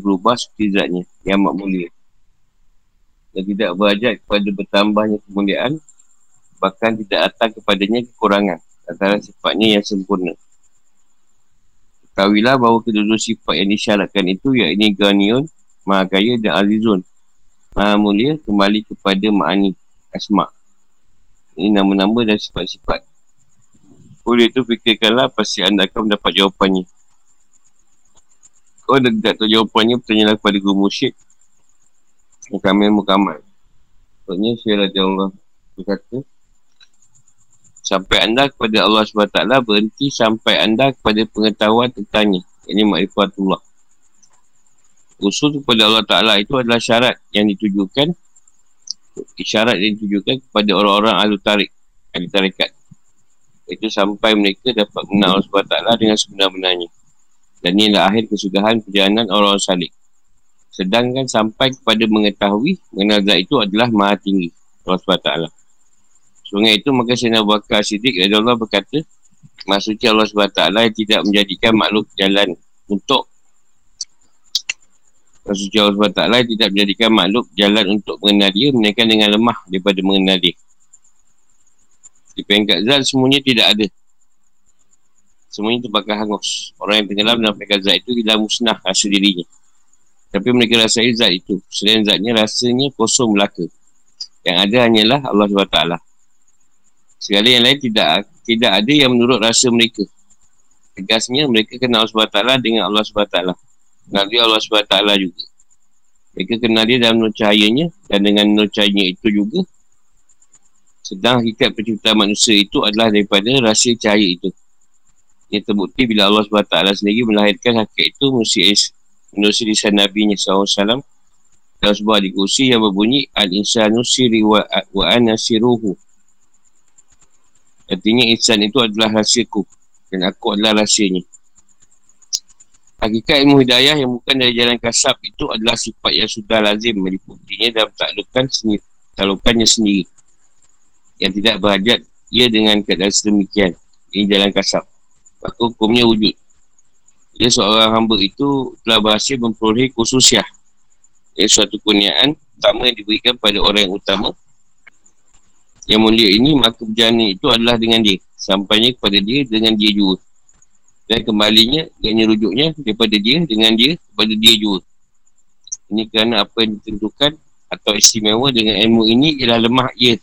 berubah seperti zatnya yang amat mulia. Dan tidak berhajat kepada bertambahnya kemuliaan, bahkan tidak datang kepadanya kekurangan antara sifatnya yang sempurna. Ketahuilah bahawa kedua sifat yang disyaratkan itu iaitu Ganiun, Maha Kaya dan Azizun. Maha Mulia kembali kepada Ma'ani Asma' Ini nama-nama dan sifat-sifat. Oleh itu fikirkanlah pasti anda akan mendapat jawapannya. Kau dah tak tahu jawapannya, bertanyalah kepada guru musyid. Mukamil Mukamal. Maksudnya, saya Allah berkata, sampai anda kepada Allah SWT berhenti sampai anda kepada pengetahuan tentangnya. Ini makrifatullah. Usul kepada Allah Ta'ala itu adalah syarat yang ditujukan isyarat yang ditujukan kepada orang-orang ahli tarik ahli tarikat itu sampai mereka dapat mengenal Allah SWT dengan sebenar-benarnya dan inilah akhir kesudahan perjalanan orang-orang salik. Sedangkan sampai kepada mengetahui mengenal zat itu adalah maha tinggi. Allah SWT. Sungai itu maka Sayyidina Abu Bakar Siddiq Allah berkata, Maksudnya Allah SWT yang tidak menjadikan makhluk jalan untuk Maksudnya Allah SWT yang tidak menjadikan makhluk jalan untuk mengenal dia Menaikkan dengan lemah daripada mengenal dia Di peringkat zat semuanya tidak ada Semuanya terbakar hangus. Orang yang tenggelam dalam peringkat zat itu Dia musnah rasa dirinya. Tapi mereka rasa zat itu Selain zatnya rasanya kosong belaka. Yang ada hanyalah Allah SWT Segala yang lain tidak tidak ada yang menurut rasa mereka. Tegasnya mereka kenal Allah SWT dengan Allah SWT dia Allah SWT juga. Mereka kenal dia dalam nur cahayanya Dan dengan nur cahayanya itu juga. Sedang hakikat penciptaan manusia itu adalah daripada rasa cahaya itu yang terbukti bila Allah SWT sendiri melahirkan hakikat itu menusi lisan Nabi SAW dalam sebuah dikusi yang berbunyi Al-insanu siri wa, wa anasiruhu Artinya insan itu adalah rahsiaku dan aku adalah rahsianya. Hakikat ilmu hidayah yang bukan dari jalan kasab itu adalah sifat yang sudah lazim meliputinya dalam taklukan sendiri, taklukannya sendiri. Yang tidak berhajat ia dengan keadaan sedemikian. Ini jalan kasab. Maka hukumnya wujud. Dia seorang hamba itu telah berhasil memperoleh khususiah. Ia suatu kurniaan utama yang diberikan pada orang yang utama. Yang mulia ini, maka perjalanan itu adalah dengan dia. Sampainya kepada dia dengan dia juga. Dan kembalinya, yang rujuknya daripada dia dengan dia kepada dia juga. Ini kerana apa yang ditentukan atau istimewa dengan ilmu ini ialah lemah ia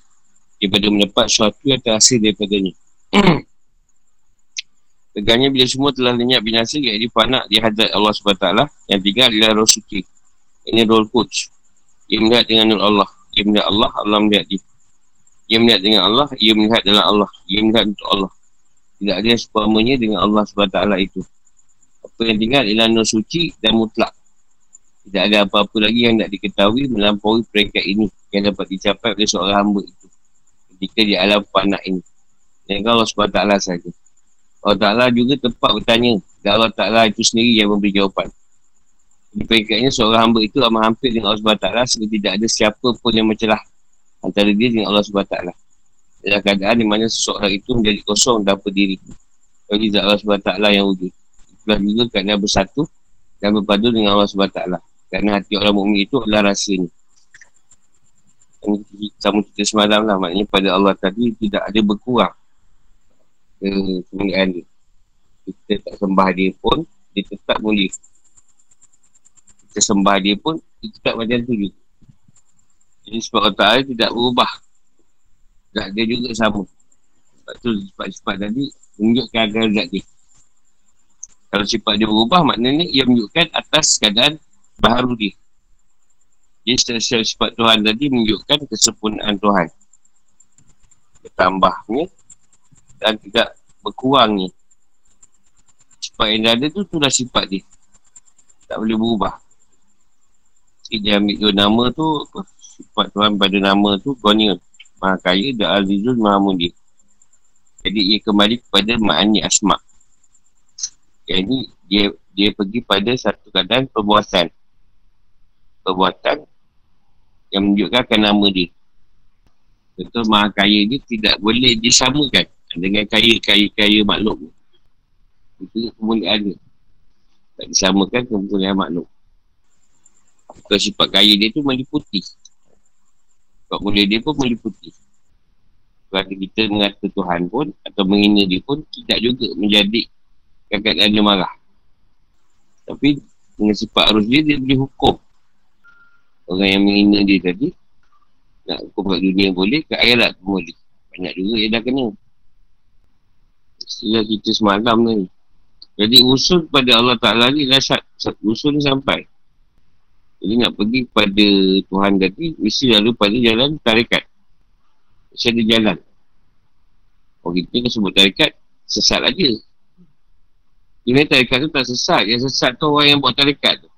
daripada mendapat sesuatu yang terhasil daripadanya. Tegaknya bila semua telah lenyap binasa iaitu panak di hadrat Allah SWT yang tinggal adalah roh. Ini roh coach. Ia melihat dengan nur Allah. Ia melihat Allah, Allah melihat dia. Ia melihat dengan Allah, ia melihat dalam Allah. Ia melihat untuk Allah. Tidak ada yang sepamanya dengan Allah SWT itu. Apa yang tinggal ialah nur suci dan mutlak. Tidak ada apa-apa lagi yang nak diketahui melampaui peringkat ini yang dapat dicapai oleh seorang hamba itu. Ketika di alam panak ini. Dan Allah SWT saja. Allah Ta'ala juga tempat bertanya. Dan Allah Ta'ala itu sendiri yang memberi jawapan. Di peringkatnya seorang hamba itu amat hampir dengan Allah SWT sebab tidak ada siapa pun yang mencelah antara dia dengan Allah SWT dalam keadaan di mana seseorang itu menjadi kosong dan berdiri zat Allah SWT yang wujud. Itulah juga keadaan bersatu dan berpadu dengan Allah SWT kerana hati orang mukmin itu adalah rasanya sama kita semalam lah. Maknanya pada Allah tadi tidak ada berkurang kemuliaan dia. Kita tak sembah dia pun, dia tetap mulia. Kita sembah dia pun, dia tetap macam tu juga. Jadi sebab Ta'ala tidak berubah. Tak dia juga sama. Sebab tu sifat-sifat tadi menunjukkan agar zat dia. Kalau sifat dia berubah, maknanya ia menunjukkan atas keadaan baharu dia. Jadi sifat Tuhan tadi menunjukkan kesempurnaan Tuhan. Tambahnya, dan tidak berkurangnya sifat yang ada tu itulah sifat dia. Tak boleh berubah. Jadi dia ambil dua nama tu apa? sifat Tuhan pada nama tu Gonya Maha Kaya dan Azizul Maha Mundi jadi ia kembali kepada ma'ani asma. Jadi dia dia pergi pada satu keadaan perbuatan. Perbuatan yang menunjukkan nama dia. Betul maha kaya ni tidak boleh disamakan dengan kaya-kaya-kaya makhluk itu kemuliaan dia tak disamakan kemuliaan makhluk Kalau sifat kaya dia tu meliputi. Sifat mulia dia pun meliputi. Kalau kita mengata Tuhan pun atau menghina dia pun tidak juga menjadi keadaan dia marah. Tapi dengan sifat arus dia, dia boleh hukum. Orang yang menghina dia tadi, nak hukum kat dunia boleh, kat akhirat pun boleh. Banyak juga yang dah kena. Istilah kita semalam ni. Jadi usul pada Allah Ta'ala ni dah syat. Usul ni sampai. Jadi nak pergi kepada Tuhan tadi, mesti lalu pada jalan tarikat. Mesti ada jalan. Kalau kita kan sebut tarikat, sesat aja. Ini tarikat tu tak sesat. Yang sesat tu orang yang buat tarikat tu.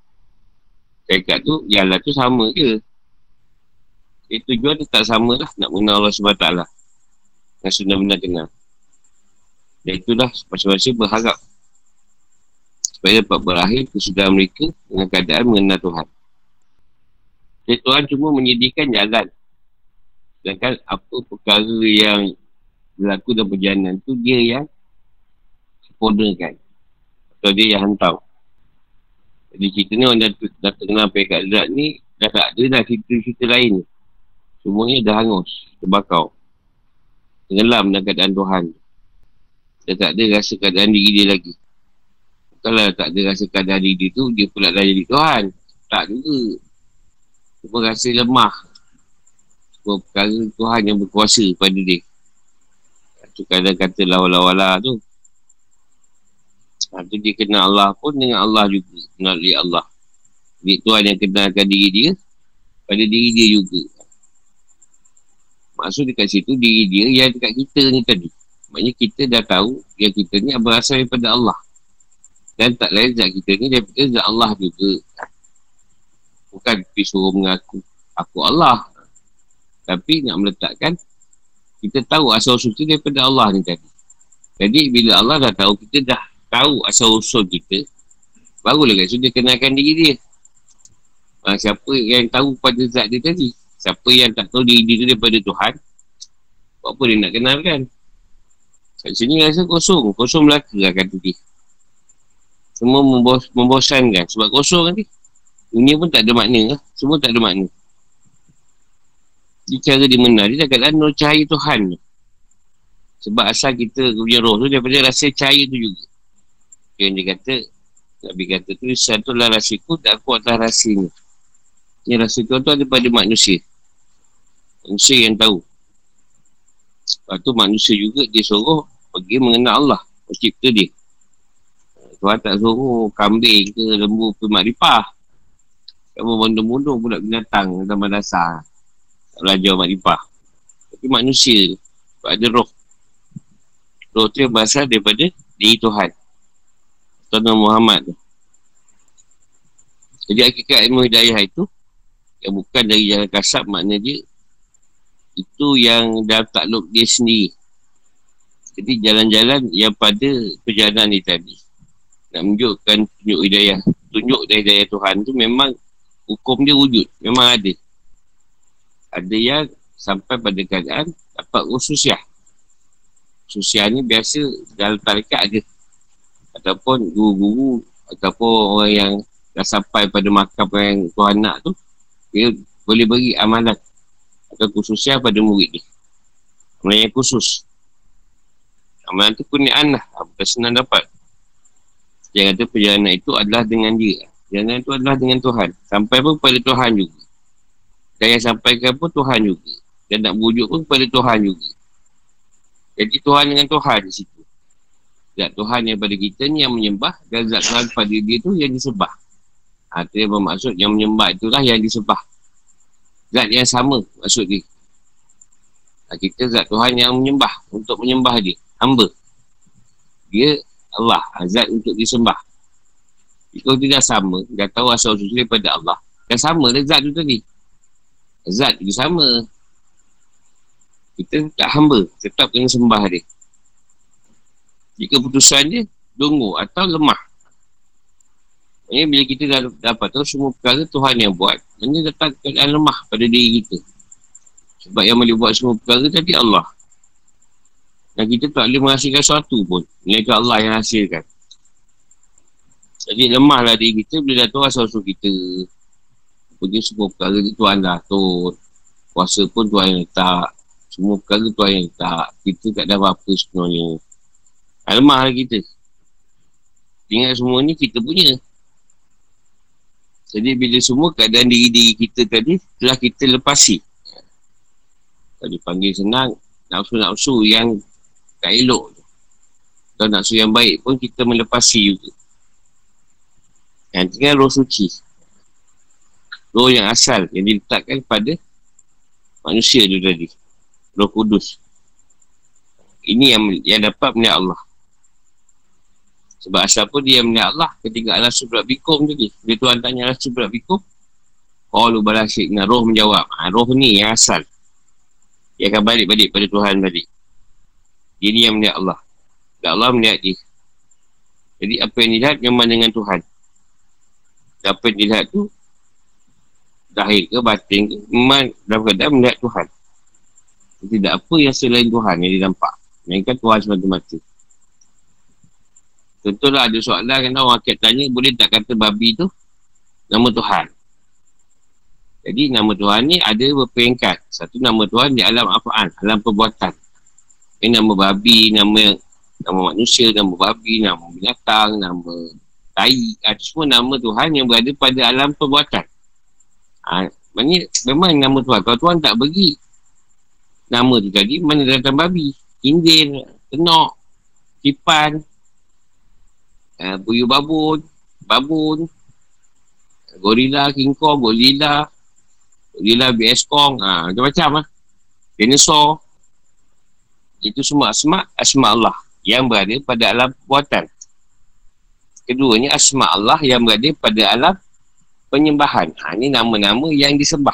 Tarikat tu, jalan tu sama je. Jadi tujuan tu tak sama lah nak mengenal Allah SWT. Yang sudah benar kenal. Dan itulah masing-masing berharap supaya dapat berakhir kesudahan mereka dengan keadaan mengenal Tuhan. Jadi Tuhan cuma menyediakan jalan. Sedangkan apa perkara yang berlaku dalam perjalanan tu dia yang sempurnakan. Atau dia yang hantar. Jadi cerita ni orang dah, dah kenal pekat zat ni dah tak ada dah cerita-cerita lain semuanya dah hangus terbakau tenggelam dalam keadaan Tuhan dah tak ada rasa keadaan diri dia lagi kalau tak ada rasa keadaan diri dia tu dia pula dah jadi Tuhan tak juga cuma rasa lemah semua perkara Tuhan yang berkuasa pada dia tu kadang kata lawala-wala tu Ha, tu dia kenal Allah pun dengan Allah juga. Kenal dia Allah. Jadi Tuhan yang kenalkan diri dia pada diri dia juga. Maksud dekat situ diri dia yang dekat kita ni tadi. Maknanya kita dah tahu yang kita ni berasal daripada Allah. Dan tak lain zat kita ni daripada zat Allah juga. Bukan pergi suruh mengaku aku Allah. Tapi nak meletakkan kita tahu asal usul kita daripada Allah ni tadi. Jadi bila Allah dah tahu kita dah tahu asal usul kita barulah kat dia kenalkan diri dia ha, siapa yang tahu pada zat dia tadi siapa yang tak tahu diri dia daripada Tuhan apa dia nak kenalkan kat sini rasa kosong. Kosong belaka lah kata dia semua membos membosankan. Sebab kosong nanti dunia pun tak ada makna lah. semua tak ada makna. Dia cara dia menang. Dia kat nur cahaya Tuhan. Sebab asal kita punya roh tu daripada rasa cahaya tu juga. Yang dia kata Nabi kata tu Satu lah rasiku tak kuatlah rasinya. Ini rasa tu ada pada manusia. Manusia yang tahu Lepas tu manusia juga dia suruh Pergi mengenal Allah Pencipta dia. Tuhan tak suruh kambing ke lembu ke makrifah Kamu bondong-bondong pula binatang Dalam dasar. Tak belajar makrifah Tapi manusia Sebab ada roh. Roh tu yang berasal daripada diri Tuhan. Tuan Muhammad tu. Jadi hakikat ilmu hidayah itu yang bukan dari jalan kasar makna dia itu yang dah takluk dia sendiri. Jadi jalan-jalan yang pada perjalanan ni tadi nak menunjukkan tunjuk hidayah tunjuk dari hidayah Tuhan tu memang hukum dia wujud. Memang ada. Ada yang sampai pada keadaan dapat ususiah. Ususiah ni biasa dalam tarikat ada ataupun guru-guru ataupun orang yang dah sampai pada makam yang Tuhan nak tu dia boleh beri amalan khususnya pada murid dia amalan yang khusus. Amalan tu kuniaan lah. Bukan senang dapat. Dia kata perjalanan itu adalah dengan dia. Perjalanan itu adalah dengan Tuhan. Sampai pun kepada Tuhan juga. Dan yang sampaikan pun Tuhan juga. Dan nak bujuk pun kepada Tuhan juga. Jadi Tuhan dengan Tuhan di situ. Zat Tuhan yang pada kita ni yang menyembah dan zat Tuhan pada dia tu yang disembah. Ha, itu yang bermaksud yang menyembah itulah yang disembah. Zat yang sama maksud dia. Ha, kita zat Tuhan yang menyembah untuk menyembah dia. Hamba. Dia Allah. Ha, zat untuk disembah. Kalau dia dah sama, dah tahu asal usul daripada Allah. Dah sama dah zat tu tadi. Zat dia sama. Kita tak hamba. Tetap kena sembah dia. Jika putusan dia Dungu atau lemah Maksudnya bila kita dah dapat tahu Semua perkara Tuhan yang buat Maksudnya datang keadaan lemah pada diri kita Sebab yang boleh buat semua perkara Tadi Allah Dan kita tak boleh menghasilkan sesuatu pun Melainkan Allah yang hasilkan Jadi lemahlah diri kita Bila dah tahu asal-usul kita punya semua perkara ni Tuhan dah atur. Kuasa pun Tuhan yang letak. Semua perkara Tuhan yang letak. Kita tak ada apa-apa sebenarnya. Alemah lah kita. Tinggal semua ni kita punya. Jadi bila semua keadaan diri-diri kita tadi telah kita lepasi. Kalau dipanggil senang, nafsu-nafsu yang tak elok. Kalau nafsu yang baik pun kita melepasi juga. Yang tinggal roh suci. Roh yang asal yang diletakkan pada manusia tu tadi. Roh kudus. Ini yang yang dapat melihat Allah. Sebab asal pun dia melihat Allah ketika Allah subrak bikum tadi. Dia Tuhan tanya Allah subrak bikum. Qalu balasyik. Nah, roh menjawab. Ha, roh ni yang asal. Dia akan balik-balik pada Tuhan balik. Dia ni yang melihat Allah. Dan Allah melihat dia. Jadi apa yang dilihat memang dengan Tuhan. Dan apa yang dilihat tu Zahir ke batin ke Memang dalam keadaan melihat Tuhan Tidak apa yang selain Tuhan yang dia nampak Melainkan Tuhan semata-mata Contohlah ada soalan kan orang akan tanya boleh tak kata babi tu nama Tuhan. Jadi nama Tuhan ni ada berperingkat. Satu nama Tuhan di alam apaan? Alam perbuatan. Ini nama babi, nama nama manusia, nama babi, nama binatang, nama tai. Itu semua nama Tuhan yang berada pada alam perbuatan. Ha, maknanya memang nama Tuhan. Kalau Tuhan tak bagi nama tu tadi, mana datang babi? Indir, tenok, kipan, uh, Buyu babun Babun Gorilla King Kong Gorilla Gorilla BS Kong ha, Macam-macam lah Dinosaur. Itu semua asma' Asma' Allah Yang berada pada alam perbuatan Keduanya asma' Allah Yang berada pada alam Penyembahan. Ha, Ini nama-nama yang disembah.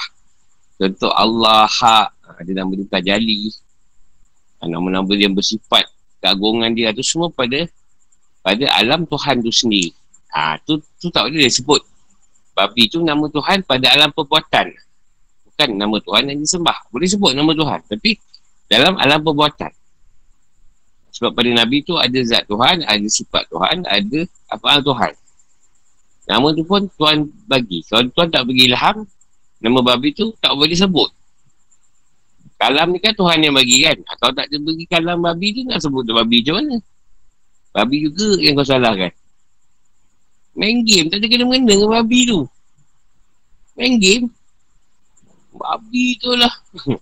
Contoh Allah Hak Ada nama dia Tajali. Ha, Nama-nama yang bersifat Keagungan dia Itu semua pada pada alam Tuhan tu sendiri. Ha, tu, tu tak boleh dia sebut. Babi tu nama Tuhan pada alam perbuatan. Bukan nama Tuhan yang disembah. Boleh sebut nama Tuhan. Tapi dalam alam perbuatan. Sebab pada Nabi tu ada zat Tuhan, ada sifat Tuhan, ada apa Tuhan. Nama tu pun Tuhan bagi. Kalau Tuhan tak bagi ilham, nama babi tu tak boleh sebut. Kalam ni kan Tuhan yang bagi kan. Kalau tak ada bagi kalam babi tu nak sebut babi macam mana? Babi juga yang kau salahkan. Main game tak ada kena-mengena dengan babi tu. Main game. Babi tu lah.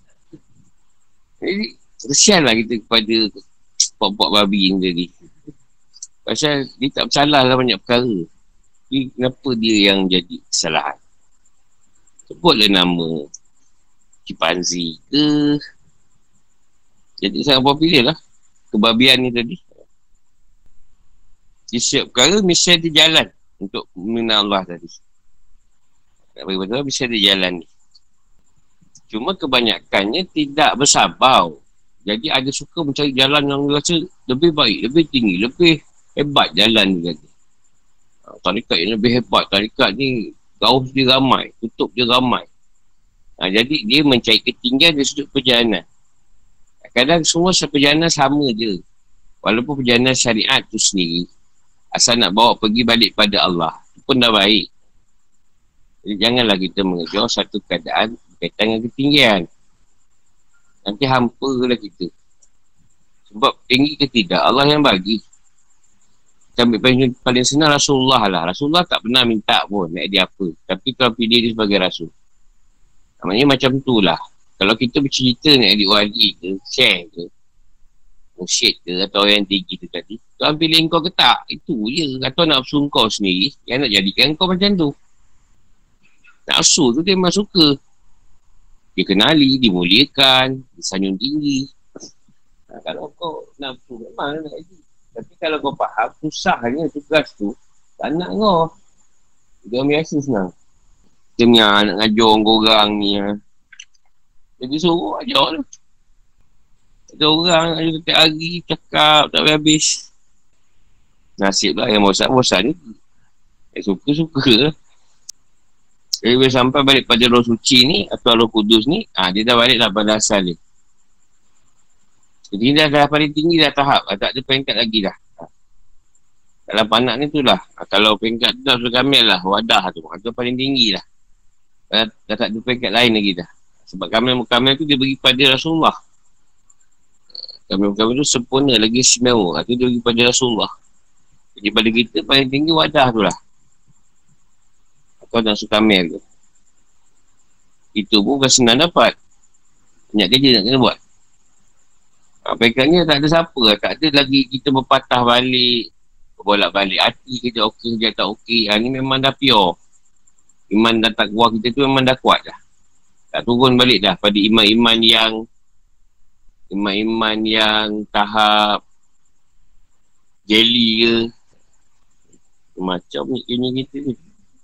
Jadi, kesian lah kita kepada pok-pok babi yang tadi. Pasal dia tak bersalah lah banyak perkara. Jadi, kenapa dia yang jadi kesalahan? Sebutlah nama Cipanzi ke. Jadi sangat popular lah. Kebabian ni tadi. Di setiap perkara mesti ada jalan untuk mengenal Allah tadi. Tak bagi betul mesti ada jalan ni. Cuma kebanyakannya tidak bersabar. Jadi ada suka mencari jalan yang rasa lebih baik, lebih tinggi, lebih hebat jalan ni kata. Ha, tarikat yang lebih hebat, tarikat ni gaus dia ramai, tutup dia ramai. Ha, jadi dia mencari ketinggian dari sudut perjalanan. Kadang semua perjalanan sama je. Walaupun perjalanan syariat tu sendiri, Asal nak bawa pergi balik pada Allah. Pun dah baik. Jadi janganlah kita mengejar satu keadaan berkaitan dengan ketinggian. Nanti hampa lah kita. Sebab tinggi ke tidak, Allah yang bagi. Kita ambil paling, paling senang Rasulullah lah. Rasulullah tak pernah minta pun nak dia apa. Tapi Tuhan pilih dia sebagai Rasul. Namanya macam tu lah. Kalau kita bercerita nak adik wali ke, share ke, musyid ke atau yang tinggi tu tadi Tuhan pilih kau ke tak itu je. Atau nafsu kau sendiri. Yang nak jadikan kau macam tu. Nafsu tu dia memang suka. Dia kenali, dimuliakan disanjung tinggi. Ha, kalau kau nafsu memang nak jadi. Tapi kalau kau faham susahnya tugas tu tak nak kau. Dia biasa senang. Dia punya nak ngajar orang ni ha. jadi suruh ajar tu ada orang ada setiap hari cakap tak habis Nasib lah yang bosan-bosan Yang suka-suka. Jadi bila sampai balik pada roh suci ni Atau roh kudus ni ah Dia dah balik lah pada asal dia. Jadi dah, dah paling tinggi dah tahap. Tak ada peringkat lagi dah. Dalam panak ni tu lah. Kalau peringkat tu dah sudah lah. Wadah tu. Itu paling tinggi lah. Dah, dah tak ada peringkat lain lagi dah. Sebab kamil-kamil tu dia bagi pada Rasulullah. Kamil-kamil tu sempurna lagi istimewa. Itu dia bagi pada Rasulullah. Jadi pada kita paling tinggi wadah tu lah. Atau nafsu kamil tu. Itu pun bukan senang dapat. Banyak kerja nak kena buat. Ha, Pekannya tak ada siapa lah. Tak ada lagi kita berpatah balik. Bolak balik hati kerja okey kerja tak okey. Ha, ni memang dah pure. Iman dan takwa kita tu memang dah kuat dah. Tak turun balik dah pada iman-iman yang iman-iman yang tahap jelly ke macam ni kini kita ni.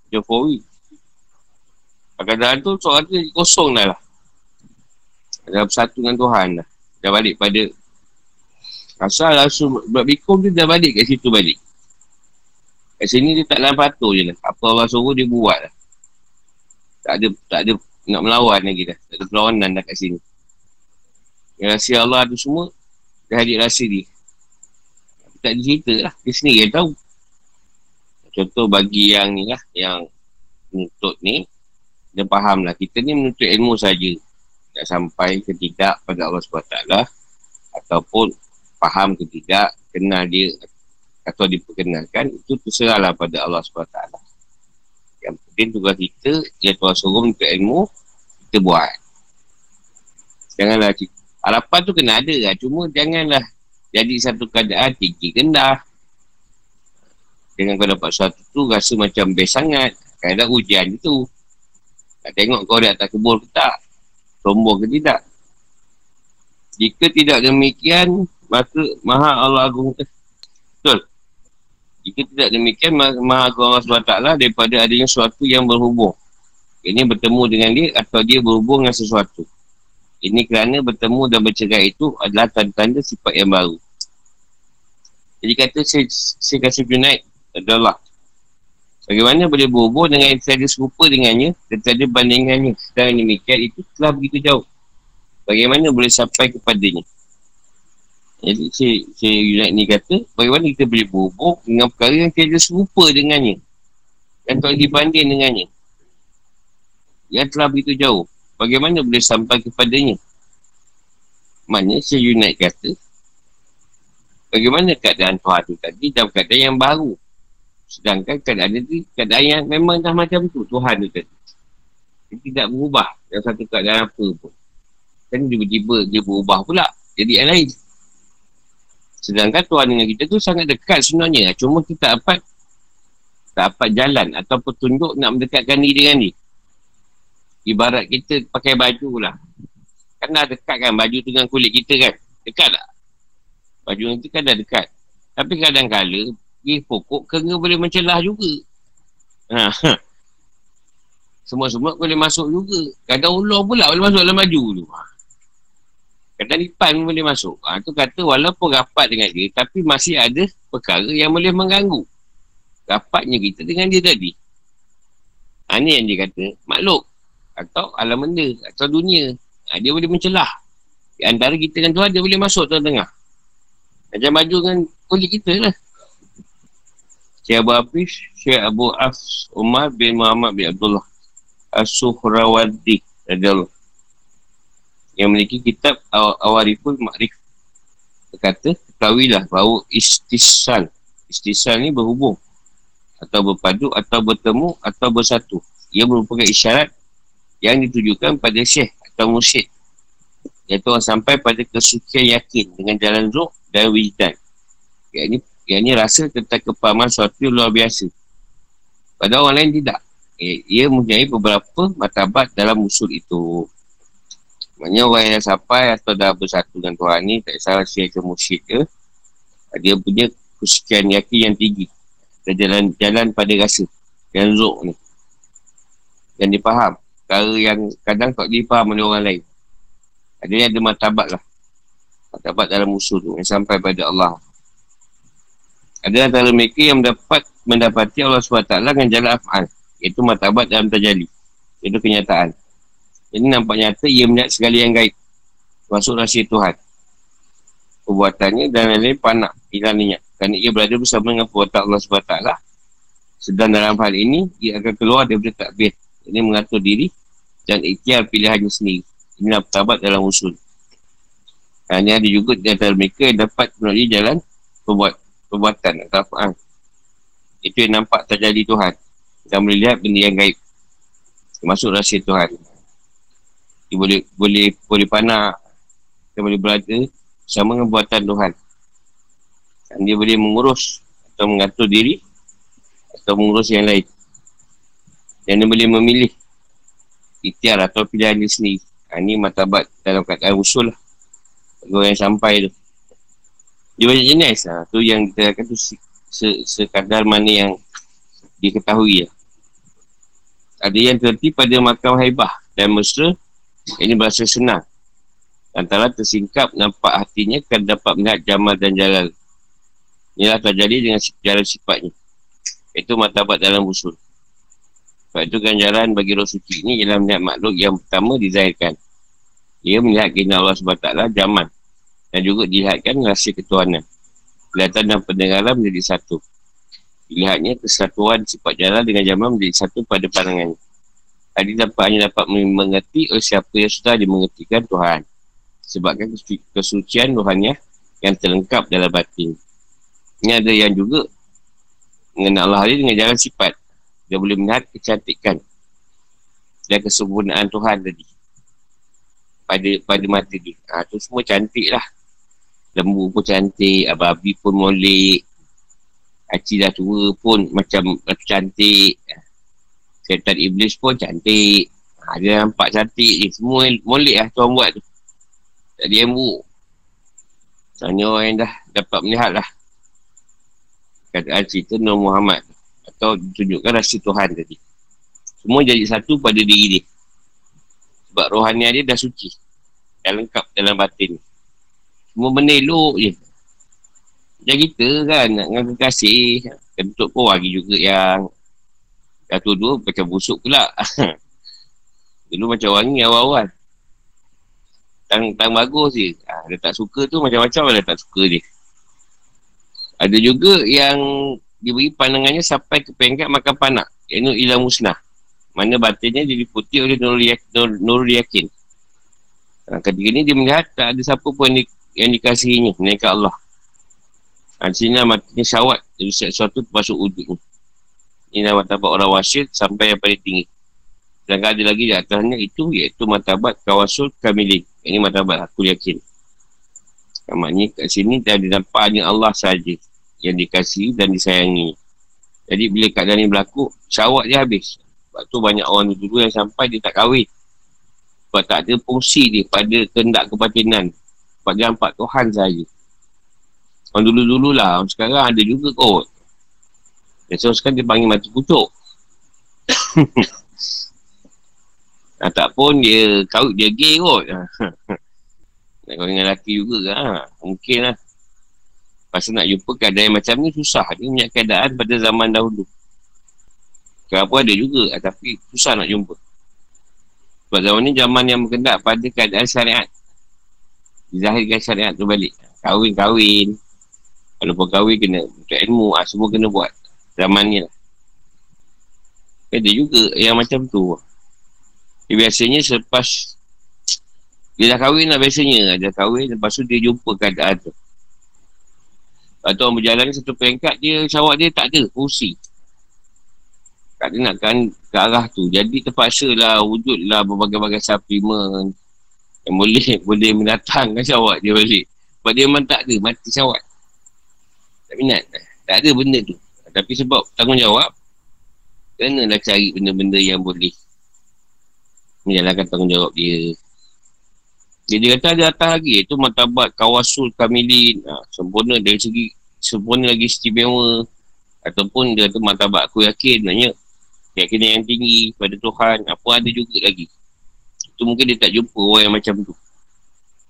Jokowi. Kadang-kadang tu soal tu kosong dah lah. Dah bersatu dengan Tuhan dah. Dah balik pada asal langsung buat bikum tu dah balik kat situ balik. Kat sini dia tak dalam patuh je lah. Apa Allah suruh dia buat lah. Tak ada tak ada nak melawan lagi dah. Tak ada perlawanan dah kat sini. Yang rahsia Allah tu semua dah hadir rahsia dia. Tak ada cerita lah. Dia sendiri yang tahu contoh bagi yang ni lah yang menuntut ni dia faham lah. Kita ni menuntut ilmu saja. Tak sampai ke tidak pada Allah SWT ataupun faham ke tidak kenal dia atau diperkenalkan itu terserahlah pada Allah SWT yang penting tugas kita dia Tuhan suruh untuk ilmu kita buat. Janganlah harapan tu kena ada lah. Cuma janganlah jadi satu keadaan tinggi rendah dengan kau dapat sesuatu tu rasa macam best sangat. Kadang ujian tu. Nak tengok kau dah tak kebul ke tak? Sombong ke tidak? Jika tidak demikian maka maha Allah agung eh, betul. Jika tidak demikian maha agung Allah SWT daripada adanya sesuatu yang berhubung. Ini bertemu dengan dia atau dia berhubung dengan sesuatu. Ini kerana bertemu dan bercerai itu adalah tanda-tanda sifat yang baru. Jadi kata saya, saya kasih Junaid adalah Bagaimana boleh berhubung dengan yang tiada serupa dengannya dan tiada bandingannya. Sedang demikian itu telah begitu jauh. Bagaimana boleh sampai kepadanya. Jadi si, si Yunaid ni kata, bagaimana kita boleh berhubung dengan perkara yang tiada serupa dengannya. Dan tak dibanding dengannya. Yang telah begitu jauh. Bagaimana boleh sampai kepadanya. Maknanya si Yunaid kata, bagaimana keadaan Tuhan tu tadi dalam keadaan yang baru. Sedangkan keadaan itu keadaan yang memang dah macam tu Tuhan tu tadi. Dia tidak berubah dalam satu keadaan apa pun. Kan tiba-tiba dia berubah pula. Jadi yang lain. Sedangkan Tuhan dengan kita tu sangat dekat sebenarnya. Cuma kita dapat tak dapat jalan atau petunjuk nak mendekatkan diri dengan dia. Ibarat kita pakai baju lah. Kan dah dekat kan baju tu dengan kulit kita kan. Dekat tak? Baju nanti kan dah dekat. Tapi kadang-kadang pergi pokok kena boleh mencelah juga. Ha. Semua-semua boleh masuk juga. Kadang ular pula boleh masuk dalam baju tu. Ha. Kadang lipan pun boleh masuk. Ha, tu kata walaupun rapat dengan dia tapi masih ada perkara yang boleh mengganggu. Rapatnya kita dengan dia tadi. Ha, ni yang dia kata makhluk. Atau alam benda. Atau dunia. Ha, dia boleh mencelah. Di antara kita dan Tuhan dia boleh masuk tengah-tengah. Macam baju dengan kulit kita lah. Syekh Abu Hafiz, Syekh Abu As Umar bin Muhammad bin Abdullah As-Suhrawaddi radhiyallahu yang memiliki kitab Awariful Ma'rif. Berkata, ketahuilah bahawa istisal istisal ni berhubung atau berpadu atau bertemu atau bersatu. Ia merupakan isyarat yang ditujukan pada syekh atau musyid iaitu orang sampai pada kesucian yakin dengan jalan zuh dan wijdan yang yang ini rasa tentang kepahaman suatu luar biasa. Pada orang lain tidak. Ia mempunyai beberapa matabat dalam usul itu. Maksudnya orang yang sampai atau dah bersatu dengan Tuhan ni, tak salah siapa ke musyid ke, dia punya kesekian yakin yang tinggi. Dan jalan-jalan pada rasa. Yang zuk ni. Yang dipaham. Perkara yang kadang tak dipaham oleh orang lain. Ada yang ada matabat lah. Matabat dalam usul tu. Yang sampai pada Allah. Ada antara mereka yang mendapat mendapati Allah SWT dengan jalan af'al. Iaitu matabat dalam terjali. Itu kenyataan. Ini nampak nyata ia melihat segala yang gaib. Masuk rahsia Tuhan. Perbuatannya dan lain-lain panak hilangnya. Kerana ia berada bersama dengan perbuatan Allah SWT. Sedang dalam hal ini, ia akan keluar daripada takbir. Ini mengatur diri dan ikhtiar pilihannya sendiri. Inilah pertabat dalam usul. Dan ini ada juga di antara mereka yang dapat melalui jalan perbuat, perbuatan atau apa. Itu yang nampak terjadi Tuhan. Dan boleh lihat benda yang gaib. Termasuk rahsia Tuhan. Dia boleh boleh boleh panah. Dia boleh berada sama dengan buatan Tuhan. Dan dia boleh mengurus atau mengatur diri atau mengurus yang lain. Dan dia boleh memilih ikhtiar atau pilihan dia sendiri. Ha, ini matabat dalam keadaan usul lah. Orang yang sampai tu. Dia banyak jenis lah. Tu yang kita kata tu se sekadar mana yang diketahui lah. Ada yang terhenti pada makam haibah dan mesra. Ini berasa senang. Antara tersingkap nampak hatinya kan dapat melihat jamal dan jalal. Inilah terjadi dengan jalan sifatnya. Itu matabat dalam usul. Sebab itu ganjaran bagi roh suci ini ialah melihat makhluk yang pertama dizahirkan. Ia melihat kena Allah SWT jaman. Dan juga dilihatkan rahsia ketuhanan. Kelihatan dan pendengaran menjadi satu. Dilihatnya kesatuan sifat jalan dengan jaman menjadi satu pada pandangannya. Tadi dapat hanya dapat mengerti oleh siapa yang sudah dimengertikan Tuhan. Sebabkan kesucian Tuhannya yang terlengkap dalam batin. Ini ada yang juga mengenal Allah dengan jalan sifat. Dia boleh melihat kecantikan dan kesempurnaan Tuhan tadi pada pada mata dia. Ha, tu semua cantik lah. Lembu pun cantik, ababi pun molek. Haji dah tua pun macam cantik. Setan iblis pun cantik. Ha, dia nampak cantik ni. Semua molek lah tuan buat tu. Tak ada yang. Tanya orang yang dah dapat melihat lah. Kata cerita Nur Muhammad atau tunjukkan rasa Tuhan tadi. Semua jadi satu pada diri dia. Sebab rohani dia dah suci. Dah lengkap dalam batin. Semua benda elok je. Macam kita kan, dengan kekasih. Kentut pun bagi juga yang dah tua-tua macam busuk pula. Dulu macam wangi awal-awal. Tang, tang bagus je. Ha, dia tak suka tu macam-macam dia tak suka dia. Ada juga yang diberi pandangannya sampai ke peringkat makan panak iaitu ilah musnah mana batinnya diliputi oleh nurul yakin, nur, nur yakin. Ha, ketika dia melihat tak ada siapa pun yang, yang dikasihinya mereka Allah sini matinya syawat dari sesuatu termasuk wujud ini nama matabat orang wasyid sampai yang paling tinggi dan ada lagi di atasnya itu iaitu matabat kawasul kamilin ini matabat aku yakin maknanya kat sini dia ada nampak hanya Allah sahaja yang dikasihi dan disayangi. Jadi bila keadaan ni berlaku, syawak dia habis. Sebab tu banyak orang dulu yang sampai dia tak kahwin. Sebab tak ada fungsi dia pada kendak kebatinan. Sebab dia nampak Tuhan sahaja. Orang dulu-dulu lah. Orang sekarang ada juga kot. Biasa orang sekarang dia panggil mati kutuk. nah, tak pun dia kahwin dia gay kot. Nak kahwin dengan lelaki juga kan. Ha, mungkin lah. Pasal nak jumpa keadaan macam ni susah. Dia punya keadaan pada zaman dahulu. Kenapa ada juga tapi susah nak jumpa. Sebab zaman ni zaman yang berkendak pada keadaan syariat. Dizahirkan syariat tu balik. Kahwin-kahwin. Walaupun kahwin kena untuk ilmu. Ha, semua kena buat. Zaman ni lah. Ada juga yang macam tu. Dia biasanya selepas dia dah kahwin lah biasanya. Dia kahwin lepas tu dia jumpa keadaan tu. Atau orang berjalan satu peringkat dia Syawak dia tak ada fungsi Tak ada nakkan ke arah tu Jadi terpaksa lah wujudlah berbagai-bagai suplemen Yang boleh boleh mendatangkan syawak dia balik. Sebab dia memang tak ada mati syawak. Tak minat. Tak ada benda tu. Tapi sebab tanggungjawab Kenalah cari benda-benda yang boleh Menjalankan tanggungjawab dia. Jadi dia kata ada atas lagi Itu matabat kawasul kamilin. Ha, Sempurna dari segi Sempurna lagi istimewa. Ataupun dia kata matabat aku yakin Maksudnya Keyakinan yang tinggi pada Tuhan. Apa ada juga lagi Itu mungkin dia tak jumpa orang yang macam tu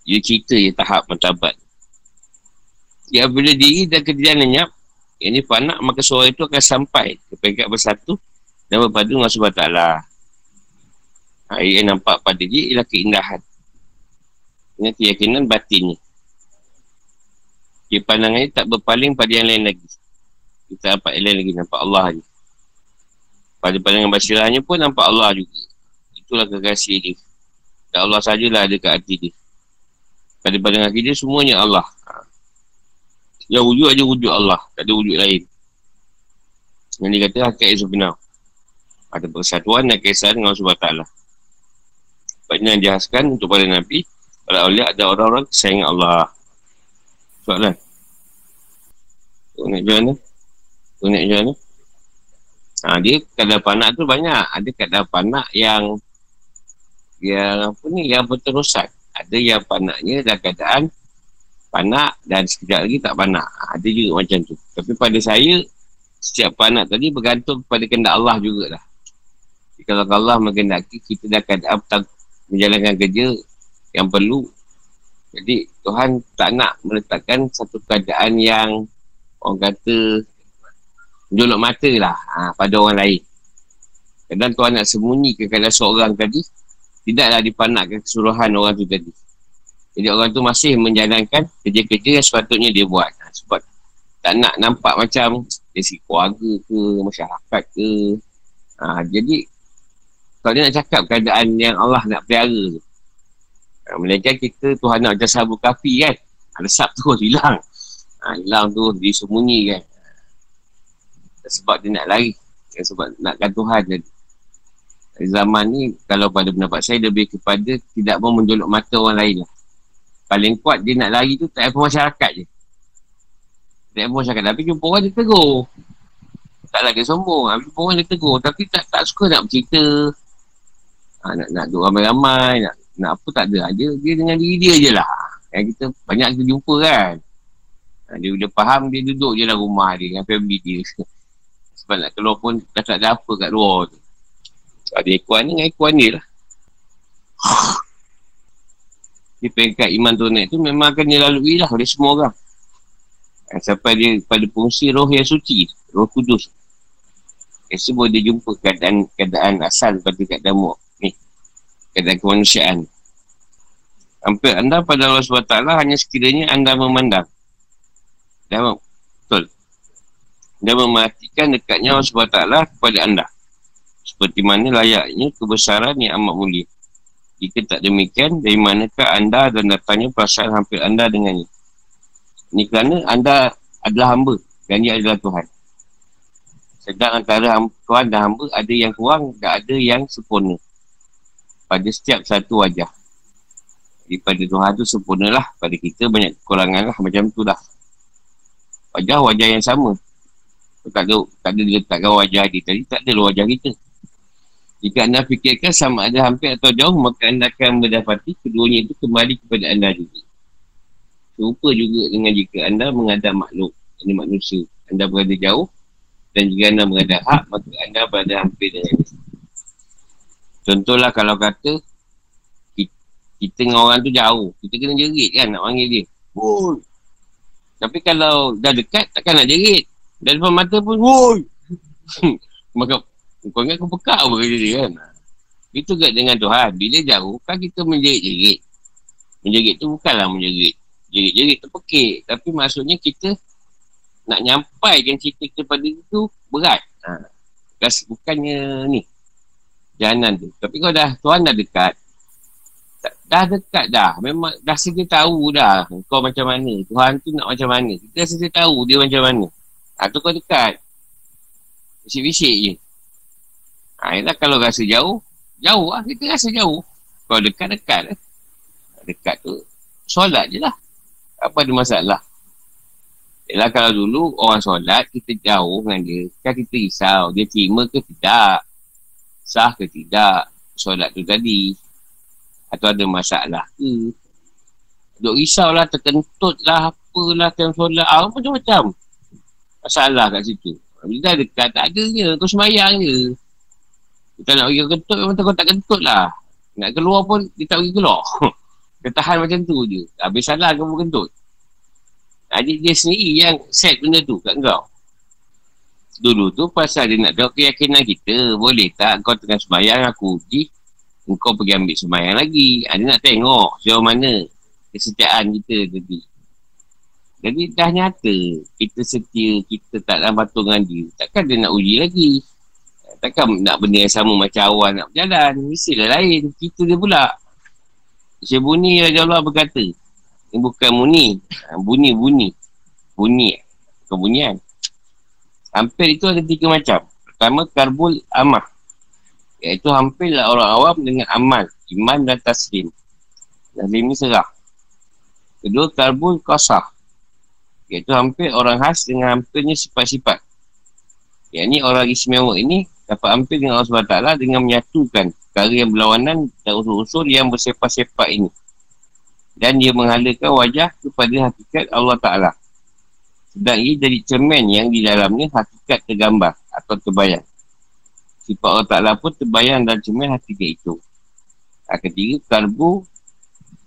Dia cerita je tahap matabat Ya bila diri dan kejadian lenyap Yang ni panak maka suara itu akan sampai Ke peringkat bersatu Dan berpadu dengan sebab taklah yang nampak pada dia ialah keindahan dengan keyakinan batinnya. Dia pandangannya tak berpaling pada yang lain lagi. Kita dapat yang lain lagi, nampak Allah lagi. Pada pandangan basirahnya pun nampak Allah juga. Itulah kekasih dia. Dan Allah sajalah ada kat hati dia. Pada pandangan kita semuanya Allah. Ha. Yang wujud aja wujud Allah. Tak ada wujud lain. Yang dia kata hakikat sebenar. Ada persatuan dan kisah dengan Allah SWT. Sebabnya yang dihaskan untuk para Nabi. Para awliya ada orang-orang kesayangan Allah. Soalan. Tengok nak jual ni. Tengok nak jual ni. Ha, dia kadar panak tu banyak. Ada kadar panak yang yang apa ni, yang berterusan. Ada yang panaknya dalam keadaan panak dan sekejap lagi tak panak. Ha, ada juga macam tu. Tapi pada saya, setiap panak tadi bergantung kepada kendak Allah jugalah. Kalau Allah mengendaki kita dah keadaan menjalankan kerja yang perlu. Jadi Tuhan tak nak meletakkan satu keadaan yang orang kata menjolok mata lah ha, pada orang lain. Kadang Tuhan nak sembunyikan kalau seorang tadi tidaklah dipanakkan keseluruhan orang tu tadi. Jadi orang tu masih menjalankan kerja-kerja yang sepatutnya dia buat. Ha, sebab tak nak nampak macam dari si keluarga ke, masyarakat ke. Ha, jadi, kalau dia nak cakap keadaan yang Allah nak pelihara tu. Ha, Melainkan kita Tuhan nak macam sabu kafi kan. Ada sab tu hilang. Ha, hilang tu disembunyi kan. Sebab dia nak lari. Sebab nakkan Tuhan tadi zaman ni kalau pada pendapat saya lebih kepada tidak mau menjolok mata orang lain lah. Paling kuat dia nak lari tu tak apa masyarakat je. Tak apa masyarakat. Tapi jumpa orang dia tegur. Tak lagi sombong. Jumpa orang dia tegur. Tapi tak tak suka nak bercerita. Ha, nak nak duduk ramai-ramai. Nak, nak apa tak ada. Dia, dia dengan diri dia je lah. Yang kita banyak kita jumpa kan. Ha, dia dah faham dia duduk je dalam rumah dia dengan family dia. Sebab nak keluar pun dah tak ada apa kat luar tu. Ada ikuan ni dengan ikuan dia lah. Di peringkat iman tu naik tu memang akan dilalui lah oleh semua orang. Dan sampai dia pada fungsi roh yang suci. Roh kudus. Biasa boleh dia jumpa keadaan, keadaan asal pada keadaan mu. Ni. Keadaan kemanusiaan. Hampir anda pada Allah SWT hanya sekiranya anda memandang. Dan, betul. Dan mematikan dekatnya Allah SWT kepada anda seperti mana layaknya kebesaran yang amat mulia. Jika tak demikian, dari manakah anda dan datangnya perasaan hampir anda dengannya? Ini kerana anda adalah hamba dan dia adalah Tuhan. Sedang antara Tuhan dan hamba ada yang kurang dan ada yang sempurna. Pada setiap satu wajah. Jadi pada Tuhan tu sempurnalah. Pada kita banyak kekurangan lah macam tu dah. Wajah-wajah yang sama. Tak ada, tak ada diletakkan wajah dia tadi, tak ada wajah kita. Jika anda fikirkan sama ada hampir atau jauh, maka anda akan mendapati keduanya itu kembali kepada anda juga. Serupa juga dengan jika anda mengadap makhluk, ini manusia. Anda berada jauh dan jika anda berada hak, maka anda berada hampir dengan dia. Contohlah kalau kata kita dengan orang tu jauh, kita kena jerit kan nak panggil dia. Woi. Tapi kalau dah dekat, takkan nak jerit. Dan depan mata pun, woi. maka kau ingat kau pekak apa kerja dia kan? Itu juga dengan Tuhan. Bila jauh, kan kita menjerit-jerit. Menjerit tu bukanlah menjerit. Jerit-jerit tu pekik. Tapi maksudnya kita nak nyampaikan cerita kita pada itu berat. Ha. Bukannya ni. Jalan tu. Tapi kau dah, Tuhan dah dekat. Dah dekat dah. Memang dah sedia tahu dah kau macam mana. Tuhan tu nak macam mana. Kita sedia tahu dia macam mana. Ha, tu kau dekat. Bisik-bisik je. Ha, kalau rasa jauh, jauh lah. Kita rasa jauh. Kalau dekat, dekat lah. Dekat tu, solat je lah. Apa ada masalah? Ialah kalau dulu orang solat, kita jauh dengan dia. Kan kita risau, dia terima ke tidak? Sah ke tidak? Solat tu tadi. Atau ada masalah ke? Duk risau lah, terkentut lah, apalah, time solat. Ah, macam-macam. Masalah kat situ. Bila dekat, tak ada je. Kau semayang je. Kita nak pergi kentut memang kau tak kentut lah. Nak keluar pun dia tak pergi keluar. dia tahan macam tu je. Habis salah kamu kentut. Jadi dia sendiri yang set benda tu kat kau. Dulu tu pasal dia nak tahu keyakinan kita. Boleh tak kau tengah sembahyang aku uji. Kau pergi ambil sembahyang lagi. Ha, dia nak tengok sejauh mana kesetiaan kita tadi. Jadi dah nyata kita setia, kita tak dalam patungan dia. Takkan dia nak uji lagi. Takkan nak benda yang sama macam awal nak berjalan. Mestilah lain. Kita dia pula. Syekh Bunyi Raja Allah berkata. Ini bukan muni. Ha, bunyi, bunyi. Bunyi. Bukan bunyian. Hampir itu ada tiga macam. Pertama, karbul amah. Iaitu hampirlah orang awam dengan amal. Iman dan taslim. Taslim ni serah. Kedua, karbul kosah. Iaitu hampir orang khas dengan hampirnya sifat-sifat. Yang ni orang istimewa ini dapat hampir dengan Allah SWT dengan menyatukan perkara yang berlawanan dan usul-usul yang bersepak-sepak ini. Dan dia menghalakan wajah kepada hakikat Allah Ta'ala. Sedang ia jadi cermin yang di dalamnya hakikat tergambar atau terbayang. Sifat Allah Ta'ala pun terbayang dan cermin hakikat itu. Yang ketiga, karbu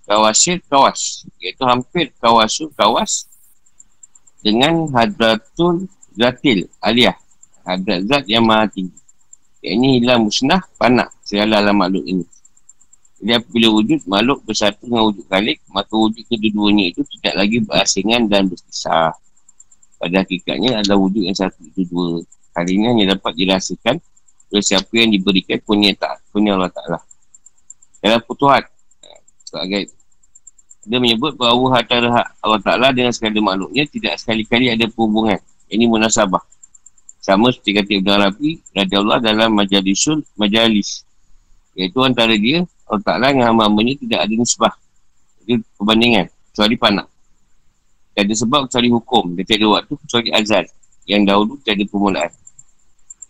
kawasil kawas. Iaitu hampir kawasu kawas dengan hadratul zatil aliyah. Hadrat zat yang maha tinggi. Yang ini hilang musnah, panah segala alam makhluk ini. Jadi apabila wujud makhluk bersatu dengan wujud kalik, maka wujud kedua-duanya itu tidak lagi berasingan dan berpisah. Pada hakikatnya adalah wujud yang satu itu dua. Hal ini hanya dapat dirasakan oleh siapa yang diberikan punya tak, punya Allah Ta'ala. Dalam putuhat, sebagai dia menyebut bahawa antara Allah Ta'ala dengan segala makhluknya tidak sekali-kali ada hubungan. Ini munasabah. Sama seperti kata Ibn Arabi, Raja Allah dalam majalisul majalis. Iaitu antara dia, Allah Ta'ala dengan hamba-hambanya tidak ada nisbah. Itu perbandingan. Kecuali panak. Tak ada sebab kecuali hukum. Dia tiada waktu kecuali azal. Yang dahulu tiada permulaan.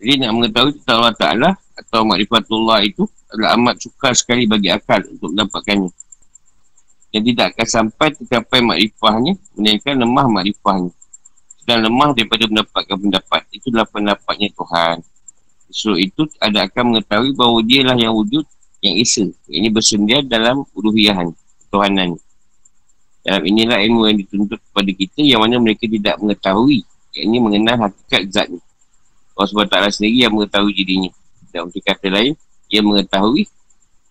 Jadi nak mengetahui tentang Allah Ta'ala atau makrifatullah itu adalah amat sukar sekali bagi akal untuk mendapatkannya. Yang tidak akan sampai tercapai makrifahnya, menaikkan lemah makrifahnya dan lemah daripada mendapatkan pendapat. Itulah pendapatnya Tuhan. So itu ada akan mengetahui bahawa dia lah yang wujud yang Esa. Ini bersendia dalam uruhiyahan Tuhanan. Dalam inilah ilmu yang dituntut kepada kita yang mana mereka tidak mengetahui. Yang ini mengenal hakikat zat ni. Allah SWT sendiri yang mengetahui dirinya. Dan untuk kata lain, dia mengetahui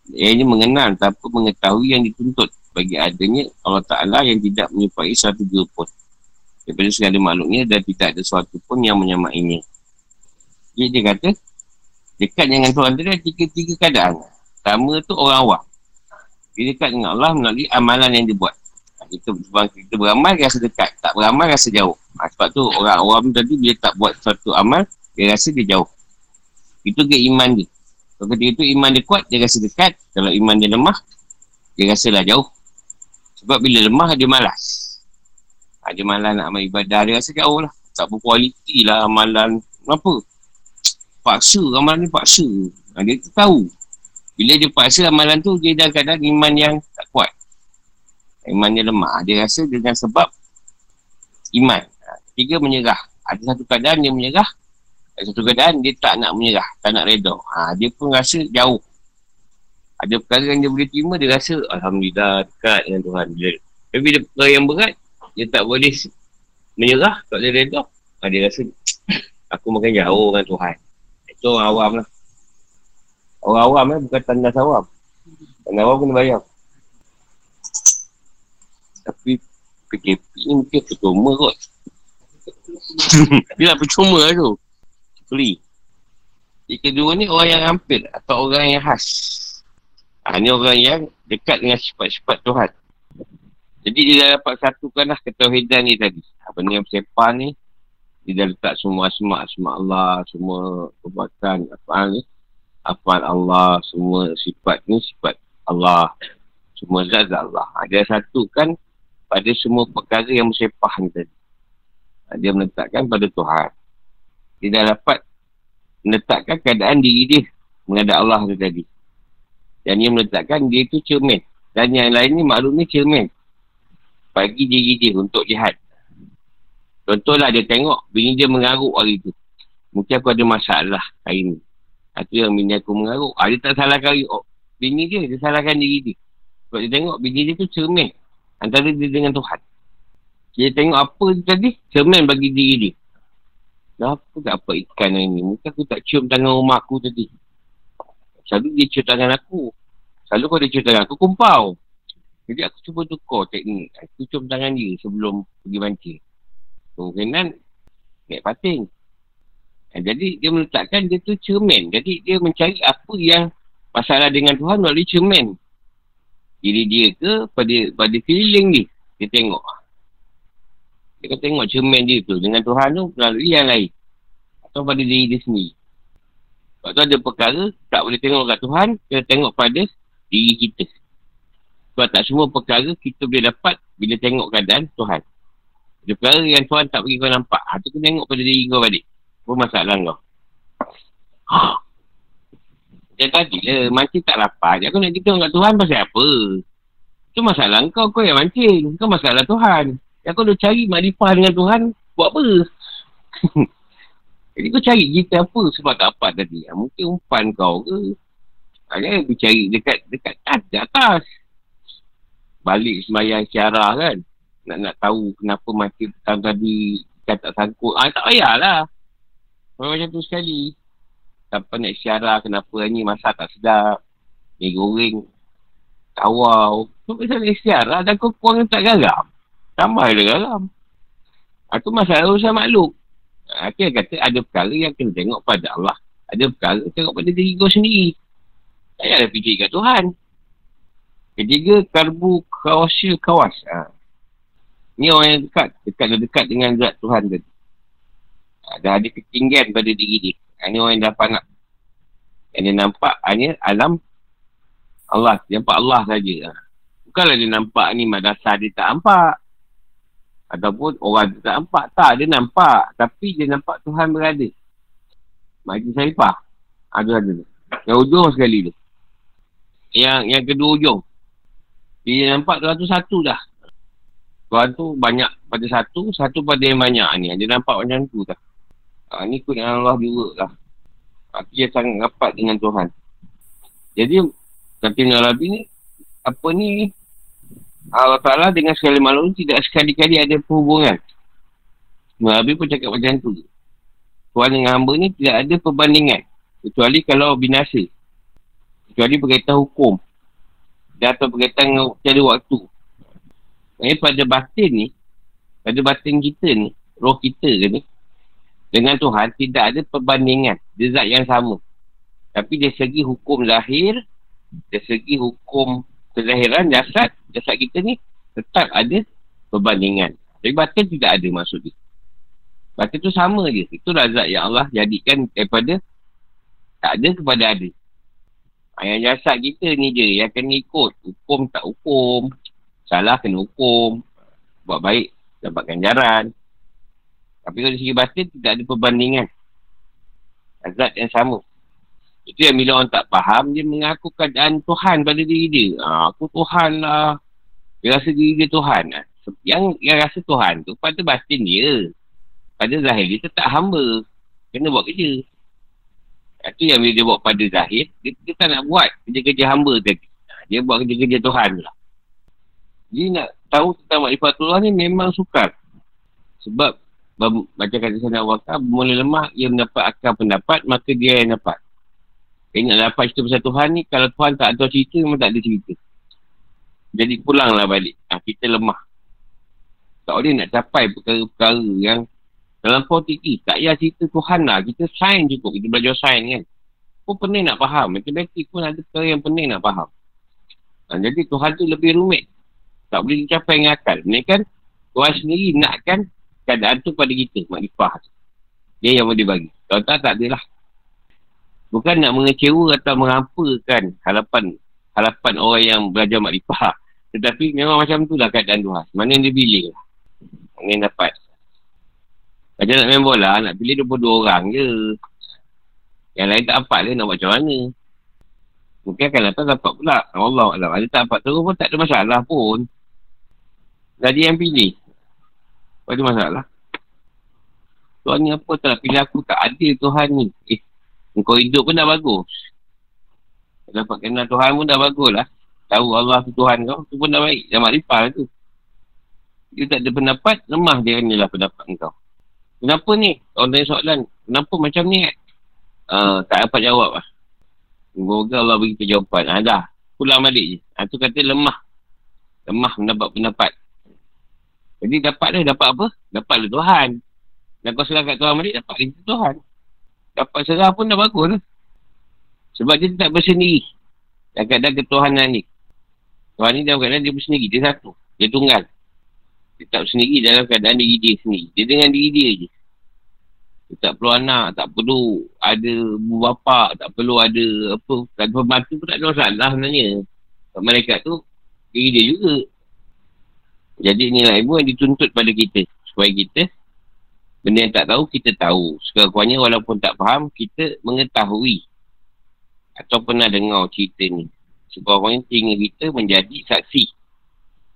yang ini mengenal tanpa mengetahui yang dituntut bagi adanya Allah Ta'ala yang tidak menyupai satu dua pun daripada segala makhluknya dan tidak ada sesuatu pun yang menyamainya. Jadi dia kata, dekat dengan Tuhan tu ada tiga-tiga keadaan. Pertama tu orang awam. Dia dekat dengan Allah melalui amalan yang dia buat. Kita, kita beramal, dia rasa dekat. Tak beramal, rasa jauh. Ha, sebab tu orang awam tadi, dia tak buat satu amal, dia rasa dia jauh. Itu ke iman dia. Kalau ketika itu iman dia kuat, dia rasa dekat. Kalau iman dia lemah, dia rasa lah jauh. Sebab bila lemah, dia malas. Ada malam nak amal ibadah Dia rasa jauh lah. Tak berkualiti lah amalan. Kenapa? Paksa amalan ni paksa. Dia tu tahu. Bila dia paksa amalan tu Dia dah kadang iman yang tak kuat. Iman dia lemah. Dia rasa dengan sebab Iman. Tiga menyerah. Ada satu keadaan dia menyerah Ada satu keadaan dia tak nak menyerah Tak nak reda. Ha, Dia pun rasa jauh. Ada perkara yang dia boleh terima, dia rasa Alhamdulillah dekat dengan Tuhan. Tapi bila perkara yang berat, dia tak boleh menyerah tak boleh reda ha, dia rasa aku makan jauh dengan Tuhan. Itu orang awam lah. Orang awam lah bukan tanda awam. Tanda awam kena bayar. Tapi PKP ni mungkin percuma kot. Dia nak percuma lah tu. Free yang kedua ni orang yang hampir atau orang yang khas. Ha, ni orang yang dekat dengan sifat-sifat Tuhan jadi dia dah dapat satukan lah ketauhidan ni tadi. Apa ni yang bersepah ni. Dia dah letak semua asma' asma' Allah. Semua perbuatan apa ni. Apa Allah. Semua sifat ni sifat Allah. Semua zat Allah. Ha, dia satukan pada semua perkara yang bersepah ni tadi. Ha, dia meletakkan pada Tuhan. Dia dah dapat meletakkan keadaan diri dia menghadap Allah tu tadi. Dan dia meletakkan dia tu cermin. Dan yang lain ni maklum ni cermin bagi diri dia untuk lihat. Contohlah dia tengok bini dia mengaruk hari tu. Mungkin aku ada masalah hari ni. Itu yang bini aku mengaruk. Ah, dia tak salahkan oh, bini dia, dia salahkan diri dia. Sebab dia tengok bini dia tu cermin antara dia dengan Tuhan. Dia tengok apa tadi, cermin bagi diri dia. Kenapa tak apa ikan hari ni? Mungkin aku tak cium tangan rumah aku tadi. Selalu dia cium tangan aku. Selalu kalau dia cium tangan aku, kumpau. Jadi aku cuba tukar teknik. Aku cium tangan dia sebelum pergi mancing. Kemungkinan naik pating. Ha, jadi dia meletakkan dia tu cermin. Jadi dia mencari apa yang masalah dengan Tuhan melalui cermin. Diri dia ke pada pada feeling dia. Dia tengok. Dia akan tengok cermin dia tu dengan Tuhan tu melalui yang lain. Atau pada diri dia sendiri. Sebab tu ada perkara tak boleh tengok kat Tuhan, kita tengok pada diri kita. Sebab tak semua perkara kita boleh dapat bila tengok keadaan Tuhan. Ada perkara yang Tuhan tak bagi kau nampak. Ha, tu kena tengok pada diri kau balik. Apa masalah kau? Ha. Dia tadi lah, mancing tak lapar. Aku nak kita kat Tuhan pasal apa? Itu masalah kau, kau yang mancing. Kau masalah Tuhan. Yang kau dah cari makrifah dengan Tuhan, buat apa? Jadi kau cari kita apa sebab tak dapat tadi. Ha, mungkin umpan kau ke. Hanya ha, cari dekat dekat atas. Balik semayang syarah kan nak nak tahu kenapa mati petang tadi kan tak sangkut. Ah, tak payahlah. Kalau macam tu sekali. Tanpa nak syarah kenapa ni masak tak sedap. Ni goreng. Tawau. Tu pasal nak syarah dan kau kurang tak garam. Tambah dia garam. Ah, masalah urusan makhluk. Aku ah, kata ada perkara yang kena tengok pada Allah. Ada perkara tengok pada diri kau sendiri. Tak payahlah fikir kat Tuhan. Ketiga, karbu kawasil kawas. Ha. Ni orang yang dekat. Dekat dan dekat dengan zat Tuhan tadi. Ha, dah ada ketinggian pada diri dia. Ha, ni orang yang dah panak. Yang dia nampak hanya alam Allah. Dia nampak Allah saja. Ha. Bukanlah dia nampak ni madrasah dia tak nampak. Ataupun orang dia tak nampak. Tak, dia nampak. Tapi dia nampak Tuhan berada. Majlis Sarifah. Ada ada. Yang ujung sekali tu. Yang yang kedua ujung. Dia nampak tu satu dah. Tuhan tu banyak pada satu, satu pada yang banyak ni. Dia nampak macam tu tak? Ha, ni ikut dengan Allah juga lah. Hati dia sangat rapat dengan Tuhan. Jadi, kata Nabi ni, apa ni, Allah Ta'ala dengan segala makhluk tidak sekali-kali ada perhubungan. Nabi pun cakap macam tu. Tuhan dengan hamba ni tidak ada perbandingan. Kecuali kalau binasa. Kecuali berkaitan hukum. Atau berkaitan dengan tiada waktu. Eh pada batin ni, pada batin kita ni, roh kita ke ni, dengan Tuhan tidak ada perbandingan. Dia yang sama. Tapi dari segi hukum lahir, dari segi hukum kelahiran, jasad, jasad kita ni, tetap ada perbandingan. Tapi batin tidak ada maksud dia. Batin tu sama je. Itulah zat yang Allah jadikan daripada tak ada kepada ada. Yang jasad kita ni je yang kena ikut. Hukum tak hukum. Salah kena hukum. Buat baik, dapat ganjaran. Tapi kalau segi batin, tidak ada perbandingan. Azad yang sama. Itu yang bila orang tak faham, dia mengaku keadaan Tuhan pada diri dia. Ha, aku Tuhan lah. Dia rasa diri dia Tuhan. Ha. Yang yang rasa Tuhan tu pada batin dia. Pada zahir dia tetap hamba. Kena buat kerja. Itu yang bila dia buat pada zahir, dia, dia tak nak buat kerja-kerja hamba tadi. Ha, dia buat kerja-kerja Tuhan lah. Dia nak tahu tentang makrifatullah ni memang sukar. Sebab macam kata sana wakar, mula lemah, ia mendapat akal pendapat, maka dia yang dapat. Nak dapat cerita pasal Tuhan ni, kalau Tuhan tak tahu cerita, memang tak ada cerita. Jadi pulanglah balik. Ha, kita lemah. Tak boleh nak capai perkara-perkara yang dalam politik Tak payah cerita Tuhan lah. Kita sains cukup. Kita belajar sains kan. Pun pening nak faham. Matematik pun ada perkara yang pening nak faham. Ha, jadi Tuhan tu lebih rumit. Tak boleh dicapai dengan akal. Ini kan Tuhan sendiri nakkan keadaan tu pada kita. Makrifah Dia yang boleh bagi. Kalau tak, tak adalah. Bukan nak mengecewa atau mengampakan harapan harapan orang yang belajar makrifah. Tetapi memang macam tu lah keadaan Tuhan. Mana yang dia pilih lah. Mana yang dapat. Macam nak main bola, nak pilih 22 orang je. Yang lain tak dapat dia nak buat macam mana. Mungkin akan datang dapat pula. Allah Allah. Ada tak dapat terus pun tak ada masalah pun. Jadi yang pilih. Apa ada masalah? Tuhan ni apa tak pilih aku tak adil Tuhan ni. Eh, kau hidup pun dah bagus. Dapat kenal Tuhan pun dah bagus lah. Tahu Allah tu Tuhan kau, tu pun dah baik. Dah makrifah tu. Dia tak ada pendapat, lemah dia ni lah pendapat kau. Kenapa ni? Orang tanya soalan. Kenapa macam ni? Uh, tak dapat jawab lah. Semoga Allah bagi jawapan. Ha, dah. Pulang balik je. Ha, tu kata lemah. Lemah mendapat pendapat. Jadi dapat dia dapat apa? Dapat dia Tuhan. Dan kau serah kat Tuhan balik, dapat dia Tuhan. dapat serah pun dah bagus lah. Sebab dia tak bersendiri. Dan kadang ketuhanan ni. Tuhan ni dalam keadaan dia bersendiri. Dia satu. Dia tunggal. Dia tak bersendiri dalam keadaan diri dia sendiri. Dia dengan diri dia je. Dia tak perlu anak. Tak perlu ada ibu bapa. Tak perlu ada apa. Tak ada pembantu pun tak ada masalah sebenarnya. Mereka tu diri dia juga. Jadi inilah ilmu yang dituntut pada kita. Supaya kita benda yang tak tahu, kita tahu. Sekurang-kurangnya walaupun tak faham, kita mengetahui atau pernah dengar cerita ni. Sekurang-kurangnya tinggal kita menjadi saksi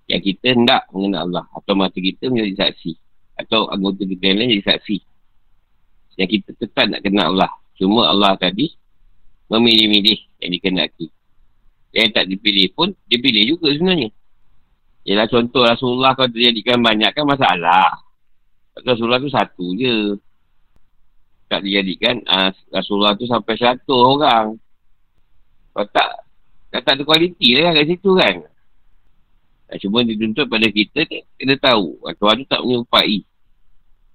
yang kita hendak mengenal Allah. Atau mata kita menjadi saksi. Atau anggota kita yang lain jadi saksi. Yang kita tetap nak kenal Allah. Cuma Allah tadi memilih-milih yang dikenaki. Yang tak dipilih pun, dipilih juga sebenarnya. Ialah contoh Rasulullah kalau terjadikan banyak kan masalah. Rasulullah tu satu je. Tak dijadikan uh, Rasulullah tu sampai satu orang. Kalau tak, tak, ada kualiti lah kat situ kan. Nah, cuma dituntut pada kita ni, kita tahu. Tuhan tu tak menyupai.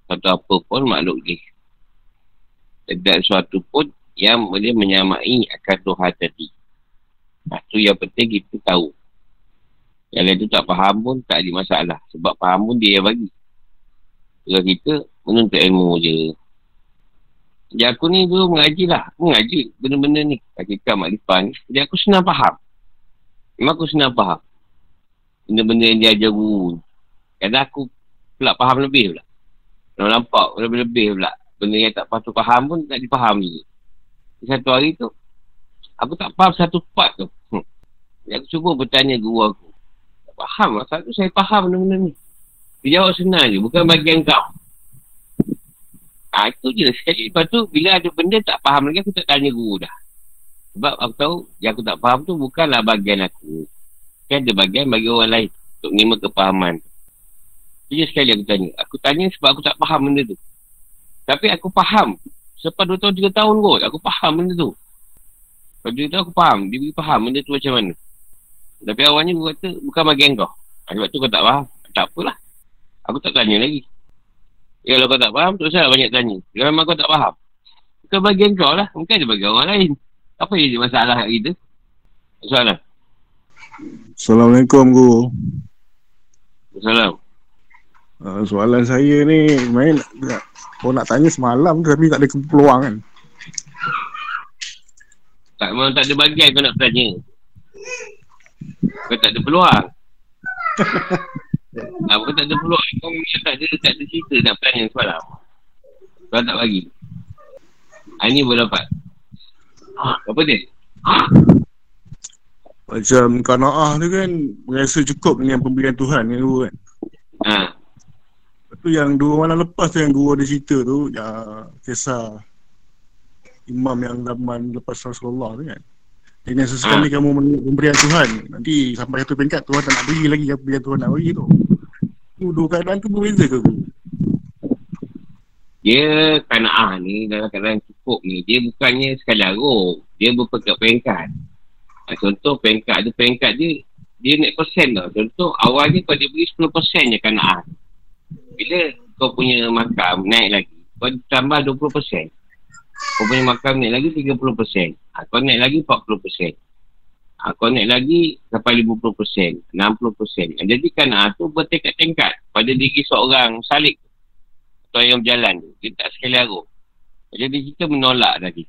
Atau apa pun makhluk dia. Dan sesuatu pun yang boleh menyamai akan Tuhan tadi. Nah, tu yang penting kita tahu. Yang lain tu tak faham pun tak ada masalah. Sebab faham pun dia yang bagi. Kalau kita menuntut ilmu je. Jadi aku ni dulu mengaji lah. Mengaji benda-benda ni. Hakikat maklifah ni. Jadi aku senang faham. Memang aku senang faham. Benda-benda yang dia ajar guru. Kadang aku pula faham lebih pula. Kalau nampak lebih-lebih pula. Benda yang tak patut faham pun tak dipaham. Satu hari tu. Aku tak faham satu part tu. Hmm. Aku cuba bertanya guru aku. Tak faham lah. Satu saya faham benda-benda ni. Dia jawab senang je. Bukan bagian kau. Ha, itu je sekali. Lepas tu, bila ada benda tak faham lagi, aku tak tanya guru dah. Sebab aku tahu, yang aku tak faham tu bukanlah bagian aku. Kan ada bagian bagi orang lain untuk menerima kepahaman. Je sekali aku tanya. Aku tanya sebab aku tak faham benda tu. Tapi aku faham. Selepas 2 tahun, 3 tahun kot, aku faham benda tu. Lepas tu aku faham. Dia beri faham benda tu macam mana. Tapi awalnya aku kata, bukan bagian kau. Ha, sebab tu kau tak faham. Tak apalah. Aku tak tanya lagi. Ya, kalau kau tak faham, tak usah banyak tanya. Kalau memang kau tak faham. Bukan bagian kau lah. Mungkin ada bagian orang lain. Apa yang jadi masalah kat kita? Soalan. Assalamualaikum, Guru. Assalamualaikum. Uh, soalan saya ni, main kau nak tanya semalam tu tapi tak ada peluang kan? Tak, memang tak ada bagian kau nak tanya. Kau tak ada peluang. Apa tak ada peluang Kau tak ada Tak ada cerita Nak tanya semalam Kau tak bagi Hari ni boleh dapat Apa dia Macam kana'ah tu kan Merasa cukup dengan pemberian Tuhan ni dulu kan. Ha. Lepas tu yang dua malam lepas tu yang guru ada cerita tu ya, Kisah Imam yang zaman lepas Rasulullah tu kan. Dengan sesekali ha. kamu memberian Tuhan. Nanti sampai satu peringkat Tuhan tak nak beri lagi Apa yang Tuhan nak beri tu. Tu dua keadaan tu berbeza ke aku? Dia kana'ah ni Dalam keadaan cukup ni Dia bukannya sekali arung Dia berpekat peringkat ha, Contoh peringkat Ada peringkat dia Dia naik persen tau Contoh awalnya kau dia beri 10% je kana'ah Bila kau punya makam naik lagi Kau tambah 20% kau punya makam naik lagi 30%. Ha, kau naik lagi 40%. Ha, kau naik lagi sampai 50%. 60%. Ha, jadi kan ha, tu bertingkat-tingkat pada diri seorang salik. Atau yang berjalan tu. Dia tak sekali arus. Jadi kita menolak tadi.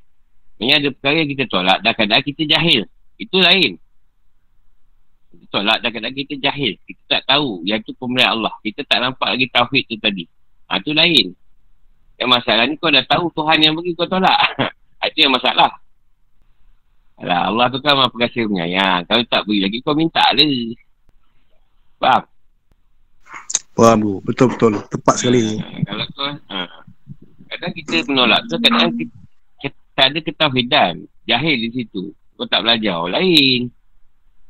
Ini ada perkara yang kita tolak. Dah kadang kita jahil. Itu lain. Tolak dah kadang kita jahil. Kita tak tahu. Yang tu pemberian Allah. Kita tak nampak lagi tauhid tu tadi. Ha, tu lain. Yang masalah ni kau dah tahu Tuhan yang bagi kau tolak. Itu yang masalah. Alah, Allah tu kan maha pengasih penyayang. Kalau tak beri lagi kau minta lah. Faham? Faham bu. Betul-betul. Tepat sekali. Ha, kalau kau, ha. kadang kita menolak tu kadang kita, kita ada ketahidan. Jahil di situ. Kau tak belajar. Lain.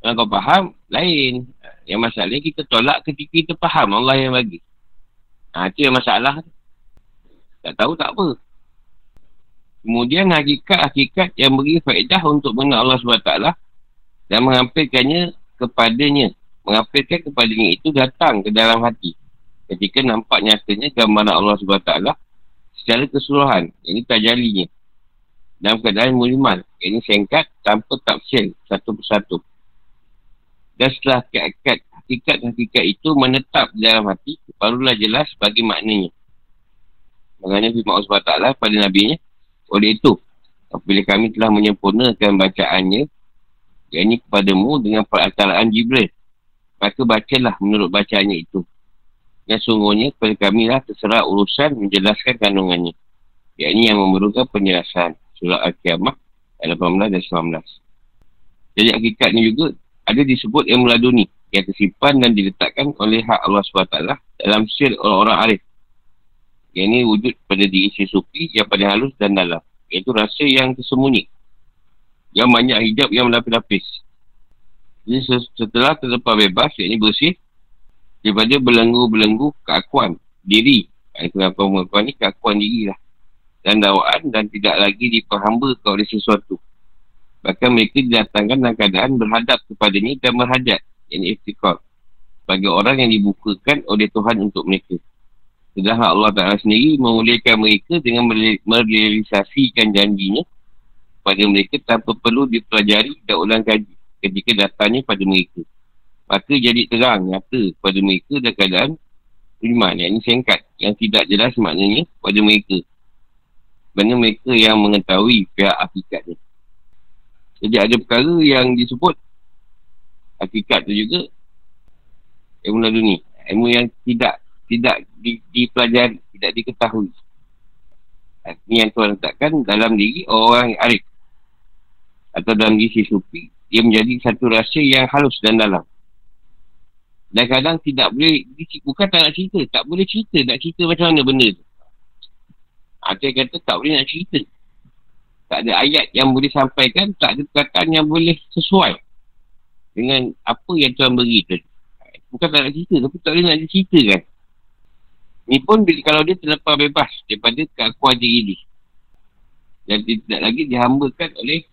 Kalau kau faham, lain. Yang masalahnya kita tolak ketika kita faham Allah yang bagi. Ha, itu yang masalah. Tak tahu tak apa. Kemudian hakikat-hakikat yang beri faedah untuk mengenal Allah SWT dan mengampilkannya kepadanya. Mengampilkan kepadanya itu datang ke dalam hati. Ketika nampak nyatanya gambaran Allah SWT secara keseluruhan. Ini tajalinya. Dalam keadaan mulimal. Ini singkat tanpa tafsir satu persatu. Dan setelah hakikat, hakikat-hakikat itu menetap dalam hati, barulah jelas bagi maknanya. Maknanya firman Allah SWT pada Nabi nya Oleh itu, apabila kami telah menyempurnakan bacaannya, yang ini kepadamu dengan perantaraan Jibril. Maka bacalah menurut bacaannya itu. Yang sungguhnya kepada kami lah terserah urusan menjelaskan kandungannya. Yang ini yang memerlukan penjelasan surah Al-Qiyamah ayat 18 dan 19. Jadi hakikatnya juga ada disebut ilmu laduni yang tersimpan dan diletakkan oleh hak Allah SWT dalam sir orang-orang arif. Yang ini wujud pada diri si sufi yang paling halus dan dalam. Iaitu rasa yang tersembunyi. Yang banyak hijab yang melapis-lapis. Jadi setelah terlepas bebas, ini bersih daripada belenggu-belenggu keakuan diri. Itu pengakuan ni keakuan diri lah dan dakwaan dan tidak lagi diperhambakan oleh sesuatu. Bahkan mereka didatangkan dalam keadaan berhadap kepadanya dan berhajat. Ini istiqor. Bagi orang yang dibukakan oleh Tuhan untuk mereka. Sedangkan Allah Ta'ala sendiri memulihkan mereka dengan merealisasikan janjinya pada mereka tanpa perlu dipelajari dan ulang kaji ketika datangnya pada mereka. Maka jadi terang nyata pada mereka dan keadaan iman yang ini singkat yang tidak jelas maknanya pada mereka sebenarnya mereka yang mengetahui pihak hakikatnya. Jadi ada perkara yang disebut hakikat tu juga ilmu laduni. Ilmu yang tidak tidak di, dipelajari, tidak diketahui. Ini yang Tuhan letakkan dalam diri orang arif. Atau dalam diri si sufi, dia menjadi satu rasa yang halus dan dalam. Dan kadang tidak boleh, bukan tak nak cerita, tak boleh cerita, nak cerita macam mana benda tu. Ada yang kata tak boleh nak cerita. Tak ada ayat yang boleh sampaikan, tak ada perkataan yang boleh sesuai dengan apa yang Tuhan beri tu. Bukan tak nak cerita, tapi tak boleh nak cerita kan. Ni pun bila, kalau dia terlepas bebas daripada keakuan diri ni. Dan tidak lagi dihambakan oleh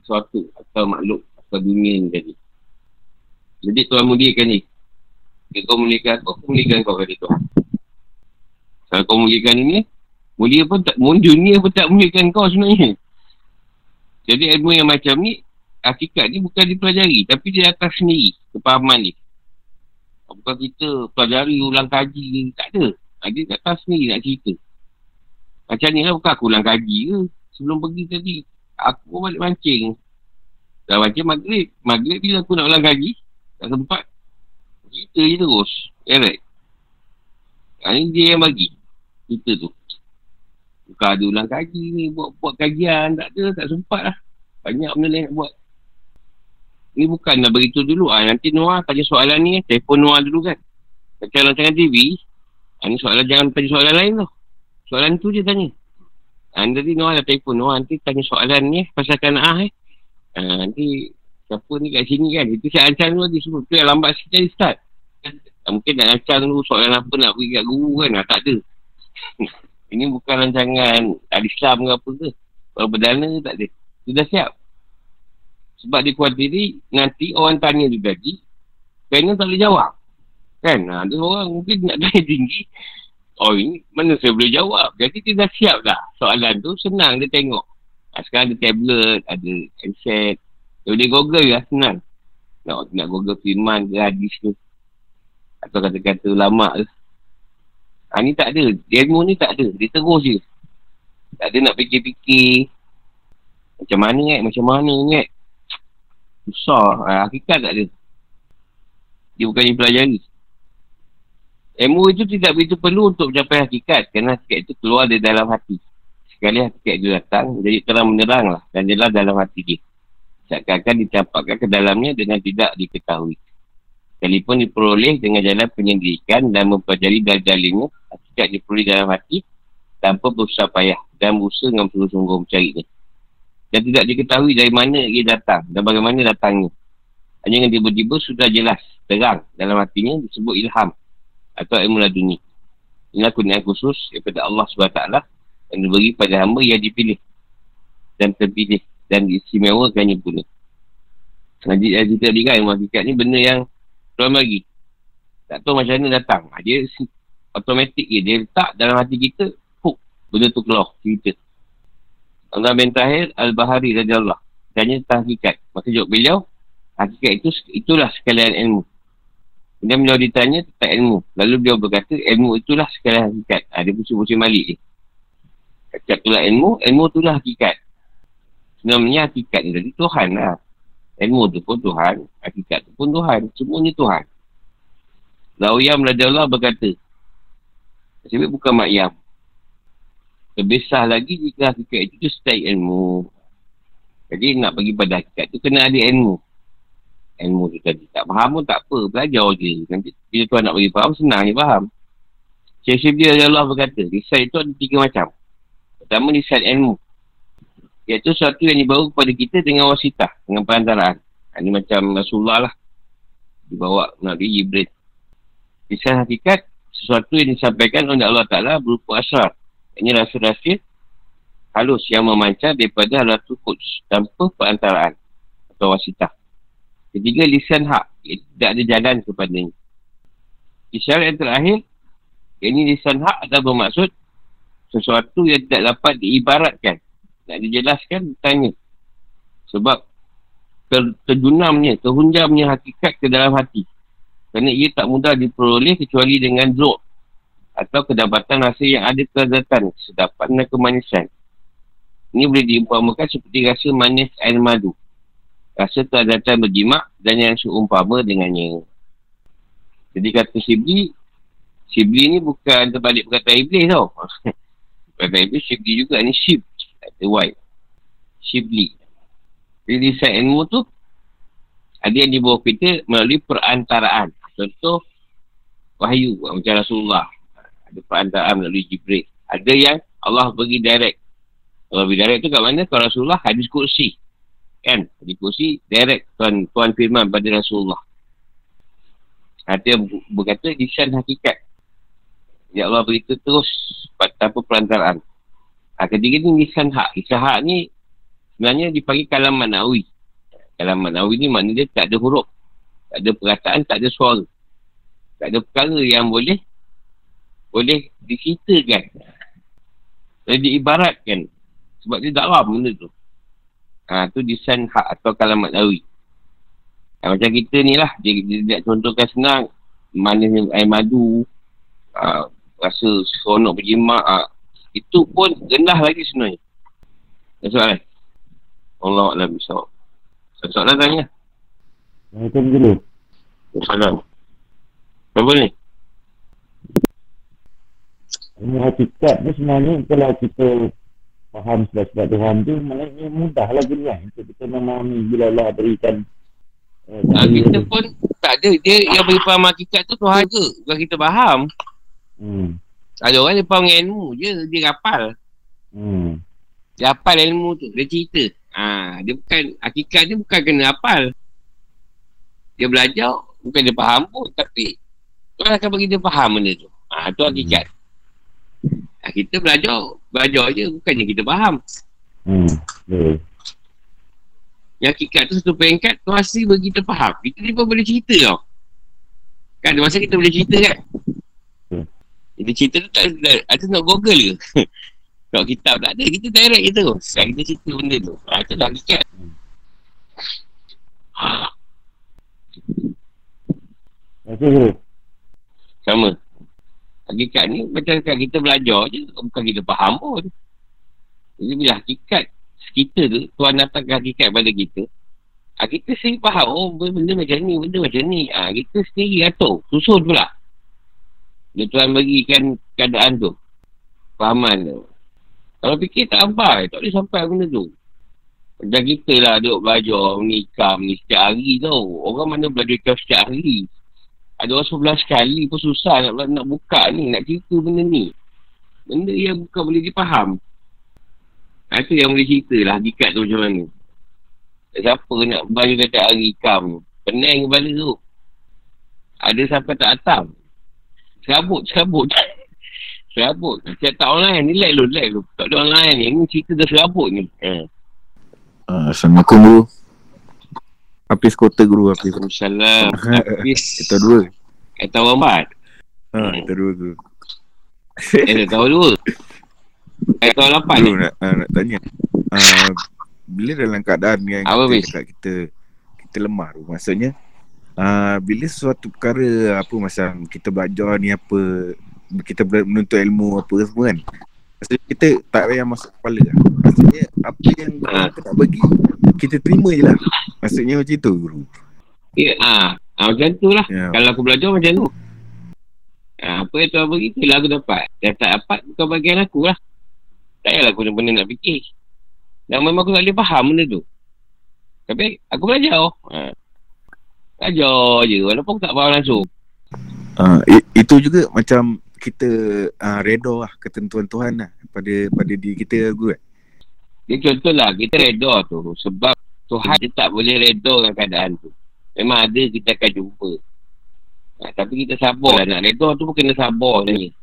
sesuatu atau makhluk atau dunia ni tadi. Jadi Tuhan muliakan ni. Jika kau muliakan aku, aku muliakan kau kata Tuhan. Kalau kau muliakan ini, Mulia pun tak, dunia pun tak muliakan kau sebenarnya. Jadi ilmu yang macam ni, hakikat ni bukan dipelajari. Tapi dia atas sendiri, kepahaman ni. Bukan kita pelajari, ulang kaji, tak ada. Ha, dia kat atas sendiri nak cerita. Macam ni lah, bukan aku ulang kaji ke. Sebelum pergi tadi, aku pun balik mancing. Dah mancing maghrib. Maghrib bila aku nak ulang kaji, tak sempat. Cerita je terus. Ya, right? Ha, ni dia yang bagi. Cerita tu. Bukan ada ulang kaji ni, buat, buat kajian, tak ada, tak sempat lah. Banyak benda lain nak buat. Ni bukan nak beritahu dulu. Ah, nanti Noah tanya soalan ni, telefon Noah dulu kan. Macam rancangan TV, ah, ni soalan jangan tanya soalan lain tau. Soalan tu je tanya. Ah, nanti Noah dah telefon Noah, nanti tanya soalan ni pasal kan ah eh. Ah, nanti siapa ni kat sini kan. Itu saya ancam dulu lagi semua. Tu yang lambat sikit tadi start. Ah, mungkin nak ancam dulu soalan apa nak pergi kat guru kan. Tak ada. Ini bukan rancangan al-Islam ke apa ke. Kalau berdana tak ada. Sudah siap. Sebab dia nanti orang tanya juga lagi. Kena tak boleh jawab. Kan? Ha, ada orang mungkin nak tanya tinggi. Oh ini mana saya boleh jawab. Jadi dia dah siap dah. Soalan tu senang dia tengok. Ha, sekarang ada tablet, ada handset. Dia boleh google lah senang. Nak, nak google firman ke hadis tu. Atau kata-kata ulama' tu. Ha, ni tak ada. Ilmu ni tak ada. Dia terus je. Tak ada nak fikir-fikir. Macam mana kan? Macam mana kan? Susah. Ha, hakikat tak ada. Dia bukan yang pelajari. Ilmu itu tidak begitu perlu untuk mencapai hakikat. Kerana hakikat itu keluar dari dalam hati. Sekali hakikat itu datang, jadi terang menerang lah. Dan jelas dalam hati dia. Seakan-akan dicampakkan ke dalamnya dengan tidak diketahui. Sekalipun diperoleh dengan jalan penyelidikan dan mempelajari dalil-dalilnya, hakikat diperoleh dalam hati tanpa berusaha payah dan berusaha dengan sungguh-sungguh mencarinya. Dan tidak diketahui dari mana ia datang dan bagaimana datangnya. Hanya dengan tiba-tiba sudah jelas, terang dalam hatinya disebut ilham atau ilmu laduni. Inilah kurniaan khusus daripada Allah SWT yang diberi pada hamba yang dipilih dan terpilih dan diistimewakannya pula. Jadi, kita lihat ilmu hakikat ni benda yang Tuhan bagi. Tak tahu macam mana datang. Dia automatik je. Dia letak dalam hati kita, puk, benda tu keluar cerita. Allah bin Tahir Al-Bahari Raja Allah. Tanya tentang hakikat. Maka jawab beliau, hakikat itu itulah sekalian ilmu. Kemudian beliau ditanya tentang ilmu. Lalu beliau berkata, ilmu itulah sekalian hakikat. Ha, dia pusing-pusing balik ni. Hakikat itulah ilmu, ilmu itulah hakikat. Sebenarnya hakikat ni tadi Tuhan lah. Ilmu tu pun Tuhan, hakikat tu pun Tuhan. Semuanya Tuhan. Lauyam Raja Allah berkata, sebab bukan makyam. Sah lagi jika hakikat itu setai ilmu. Jadi nak bagi pada hakikat tu kena ada ilmu. Ilmu tu tadi. Tak faham pun tak apa. Belajar je. Nanti bila tuan nak bagi faham, senang je faham. Syekh dia Allah berkata, lisan itu ada tiga macam. Pertama, lisan ilmu. Iaitu sesuatu yang dibawa kepada kita dengan wasitah, dengan perantaraan. Ini macam Rasulullah lah. Dibawa Nabi Jibril. Lisan hakikat, sesuatu yang disampaikan oleh Allah Ta'ala berupa asrar. Ini rasa-rasa halus yang memancar daripada halatul quds tanpa perantaraan atau wasitah. Ketiga, lisan hak. Tidak ada jalan kepada ini. Isyarat yang terakhir, ini lisan hak adalah bermaksud sesuatu yang tidak dapat diibaratkan. Nak dijelaskan, tanya. Sebab ter, terjunamnya, terhunjamnya hakikat ke dalam hati. Kerana ia tak mudah diperoleh kecuali dengan zuk atau kedapatan rasa yang ada kelezatan, kesedapan dan kemanisan. Ini boleh diumpamakan seperti rasa manis air madu. Rasa kelezatan berjimak dan yang seumpama dengannya. Jadi kata Sibli, Sibli ni bukan terbalik perkataan Iblis tau. perkataan Iblis, Sibli juga ni Shib. Kata white. Shibli. Jadi desain ilmu tu, ada yang dibawa kita melalui perantaraan. Contoh, wahyu macam Rasulullah ada perantaraan melalui Jibril. Ada yang Allah bagi direct. Allah bagi direct tu kat mana? Kalau Rasulullah hadis kursi. Kan? Hadis kursi direct tuan, tuan firman pada Rasulullah. Ada yang berkata lisan hakikat. Ya Allah beritahu terus tanpa perantaraan. Ha, ketiga ni lisan hak. Lisan hak ni sebenarnya dipanggil kalam manawi. Kalam manawi ni maknanya dia tak ada huruf. Tak ada perkataan, tak ada suara. Tak ada perkara yang boleh boleh diceritakan. Dan diibaratkan. Sebab dia dalam benda tu. Ha, tu desain hak atau kalamat lawi ha, macam kita ni lah. Dia, dia, dia contohkan senang. Manis air madu. Ha, rasa seronok berjimak. Ha, itu pun rendah lagi sebenarnya. Ada soalan? Allah bisa soalan tanya Assalamualaikum dulu Assalamualaikum Apa ni? Ini hakikat ni sebenarnya kalau kita faham sebab-sebab Tuhan tu maknanya mudah lah gitu kan untuk kita memahami bila Allah berikan uh, nah, kita dia. pun tak ada. Dia yang beri faham hakikat tu Tuhan ke? Bukan kita faham. Hmm. ada orang dia faham ilmu je dia rapal hmm. dia hafal ilmu tu dia cerita. Ha, dia bukan hakikat ni bukan kena hafal dia belajar bukan dia faham pun tapi Tuhan akan bagi dia faham benda tu ha, tu hakikat hmm. Ha, kita belajar, belajar je bukannya kita faham. Hmm. Yeah. Yang hakikat tu satu peringkat tu hasil bagi kita faham. Kita ni pun boleh cerita tau. Kan masa kita boleh cerita kan? Hmm. Kita cerita tu tak ada, ada nak google ke? Kalau kitab tak ada, kita direct je tu. Sekarang kita cerita benda tu. Ha, itu dah hakikat. Hmm. Sama. Hakikat ni macam kita belajar je. Bukan kita faham pun. Jadi bila hakikat kita tu, Tuhan datangkan hakikat pada kita. Ha, kita sendiri faham. Oh benda macam ni, benda macam ni. Ha, kita sendiri atur. Susun pula. Dia Tuhan bagikan keadaan tu. Fahaman tu. Kalau fikir tak sampai. Tak boleh sampai benda tu. Macam kita lah duduk belajar menikah ni setiap hari tau. Orang mana belajar setiap hari. Ada orang sebelah sekali pun susah nak, nak buka ni, nak cerita benda ni. Benda yang bukan boleh dipaham. Itu yang boleh cerita lah, hakikat tu macam mana. Siapa nak balik kata hari kam? Pening kepala tu. Ada sampai tak atam. Serabut, serabut. serabut. Saya tak online ni, like lu, like lu. Tak ada online ni, ni cerita dah serabut ni. Eh. Uh, Assalamualaikum dulu. Hafiz kota guru Hafiz. Assalamualaikum. Hafiz. Kita dua. Kita orang empat. Ha, hmm. kita dua tu. Eh, kita tahu dua. Kita tahu lapan ni. Nak, uh, nak tanya. uh, bila dalam keadaan yang apa kita, cakap kita kita lemah tu maksudnya uh, bila sesuatu perkara apa macam kita belajar ni apa kita menuntut ilmu apa semua kan maksudnya kita tak payah masuk kepala lah. maksudnya apa yang kita tak bagi kita terima je lah maksudnya macam tu guru ya ah, ah macam tu lah ya. kalau aku belajar macam tu ah, apa yang tuan bagi tu lah aku dapat yang tak dapat bukan bagian aku lah tak payahlah aku benar-benar nak fikir dan memang aku tak boleh faham benda tu. Tapi aku belajar. Ha. Belajar je. Walaupun aku tak faham langsung. Uh, itu juga macam kita uh, reda lah ketentuan Tuhan lah pada pada diri kita guru kan. Dia contohlah kita reda tu sebab Tuhan dia tak boleh reda dengan keadaan tu. Memang ada kita akan jumpa. Ha, tapi kita sabar lah nak reda tu pun kena sabar ni.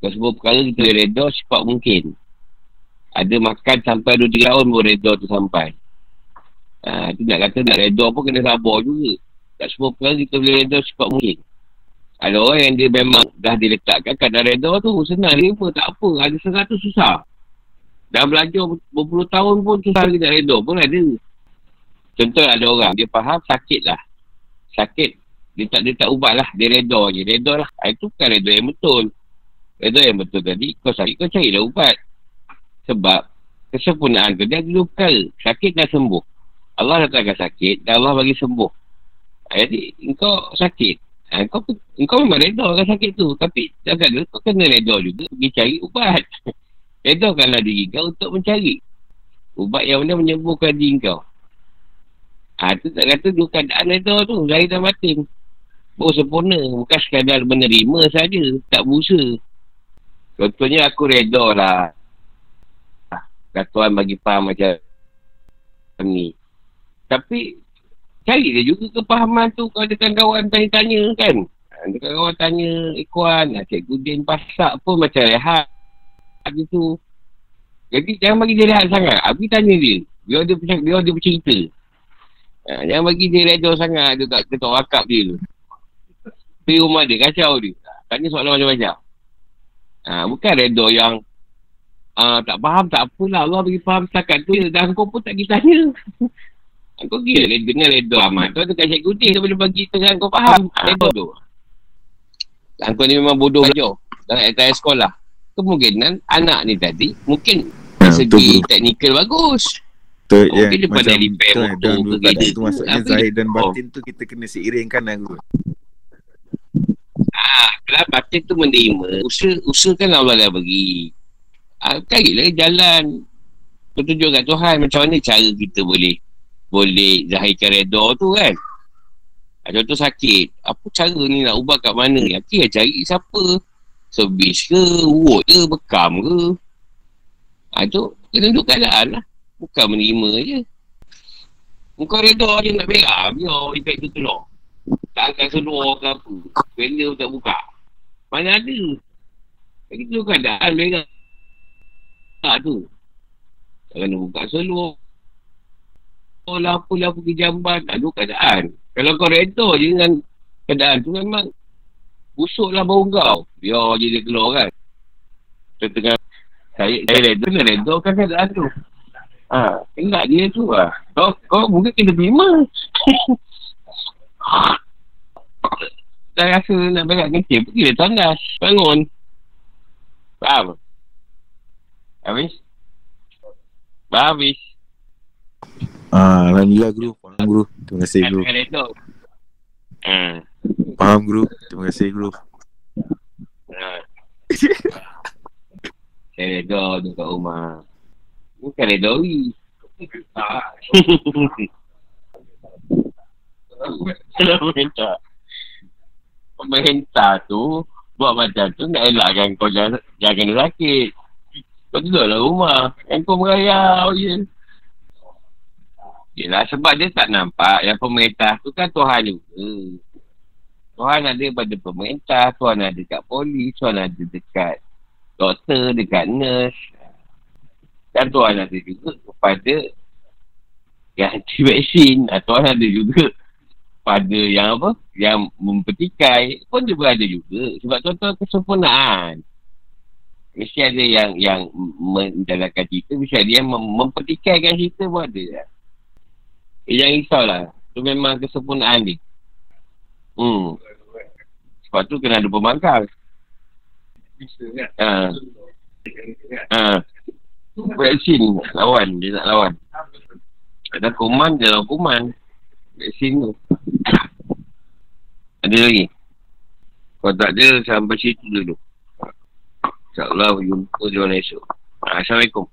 Kalau sebab perkara kita reda cepat mungkin. Ada makan sampai 2-3 tahun pun redor tu sampai. Ha, tu nak kata nak redor pun kena sabar juga. Tak semua perkara kita boleh redor cepat mungkin. Ada orang yang dia memang dah diletakkan kadang redor tu senang dia pun tak apa. Ada seratus susah. Dah belajar berpuluh tahun pun susah lagi nak redor pun ada. Contoh ada orang dia faham sakit lah. Sakit. Dia tak, dia tak ubat lah. Dia redor je. Redor lah. Ha, itu bukan redor yang betul. Redor yang betul tadi. Kau sakit kau carilah ubat. Sebab kesempurnaan tu dia ada dua perkara. Sakit dan sembuh. Allah datangkan sakit dan Allah bagi sembuh. Jadi engkau sakit. Ha, engkau, engkau memang reda dengan sakit tu. Tapi jangan tu kau kena reda juga pergi cari ubat. Redakanlah diri kau untuk mencari. Ubat yang mana menyembuhkan diri kau. Ha, tu tak kata dua keadaan reda tu. Zahir dan batin. Oh sempurna. Bukan sekadar menerima saja. Tak berusaha. Contohnya aku reda lah. Dan Tuhan bagi faham macam ni. Tapi cari dia juga kepahaman tu kalau ada kawan tanya-tanya kan. Ada kawan tanya ikuan, eh, cikgu Din pasak pun macam rehat. Ada tu. Jadi jangan bagi dia rehat sangat. Abi tanya dia. Biar dia, biar dia bercerita. Ha, jangan bagi dia redo sangat dekat ketua wakab dia tu. Pergi rumah dia, kacau dia. Tanya soalan macam-macam. Ha, bukan redo yang Ah, tak faham tak apalah Allah bagi faham setakat tu dan kau pun tak pergi tanya kau gila le, dengan redha amat. Tu dekat cikgu dia dia boleh bagi tengah kau faham. Redha tu. Dan kau ni memang bodoh je dalam atas sekolah. Kemungkinan anak ni tadi mungkin ha, segi teknikal bagus. Tu oh, ya macam tu dan tu maksudnya zahir dan batin tu kita kena seiringkan aku Ah, kalau batin tu menerima, usaha, usaha kan Allah dah bagi ha, carilah jalan. Petunjuk kat Tuhan. Macam mana cara kita boleh boleh zahirkan redha tu kan. Ha, contoh sakit. Apa cara ni nak ubah kat mana? Nanti ya cari siapa? Servis ke? Urut ke? Bekam ke? Ha, tu kena duduk keadaan lah. Bukan menerima je. Kau redha je nak berak biar efek tu keluar. Tak akan seluar ke apa. Benda tak buka. Mana ada. Kita keadaan berak. Tak tu. Tak kena buka seluar. Lah apa lah pergi jamban. Tak ada keadaan. Kalau kau reda je dengan keadaan tu memang busuk lah bau kau. Biar je dia keluar kan. Tengah saya, saya reda kena reda kan keadaan tu. Ha, ingat dia tu lah. Kau, kau mungkin kena terima. Dah rasa nak berat kecil, pergi dia tandas. Bangun. Faham? Habis? Habis. Ah, Alhamdulillah guru. Faham guru. Terima kasih guru. Hmm. Faham guru. Terima kasih guru. Saya reda dekat rumah. Bukan reda ni. Pemerintah. Pemerintah tu buat macam tu nak elakkan kau jangan, jangan sakit. Kau duduklah rumah. Yang kau merayau je. Yelah sebab dia tak nampak yang pemerintah tu kan Tuhan juga. Tuhan ada pada pemerintah, Tuhan ada dekat polis, Tuhan ada dekat doktor, dekat nurse. Dan Tuhan ada juga kepada yang anti-vaksin. Tuhan ada juga pada yang apa? Yang mempetikai pun juga ada juga. Sebab tuan-tuan kesempurnaan. Mesti ada yang yang menjalankan cerita. Mesti ada yang mem- mempertikaikan cerita pun ada. Eh, jangan risaulah. Itu memang kesempurnaan dia. Hmm. Sebab tu kena ada pemangkal. Ha. Ha. Vaksin lawan. Dia nak lawan. Ada kuman, dia lawan kuman. Vaksin tu. Ada lagi? Kalau tak ada, sampai situ dulu. InsyaAllah, jumpa di mana esok. Assalamualaikum.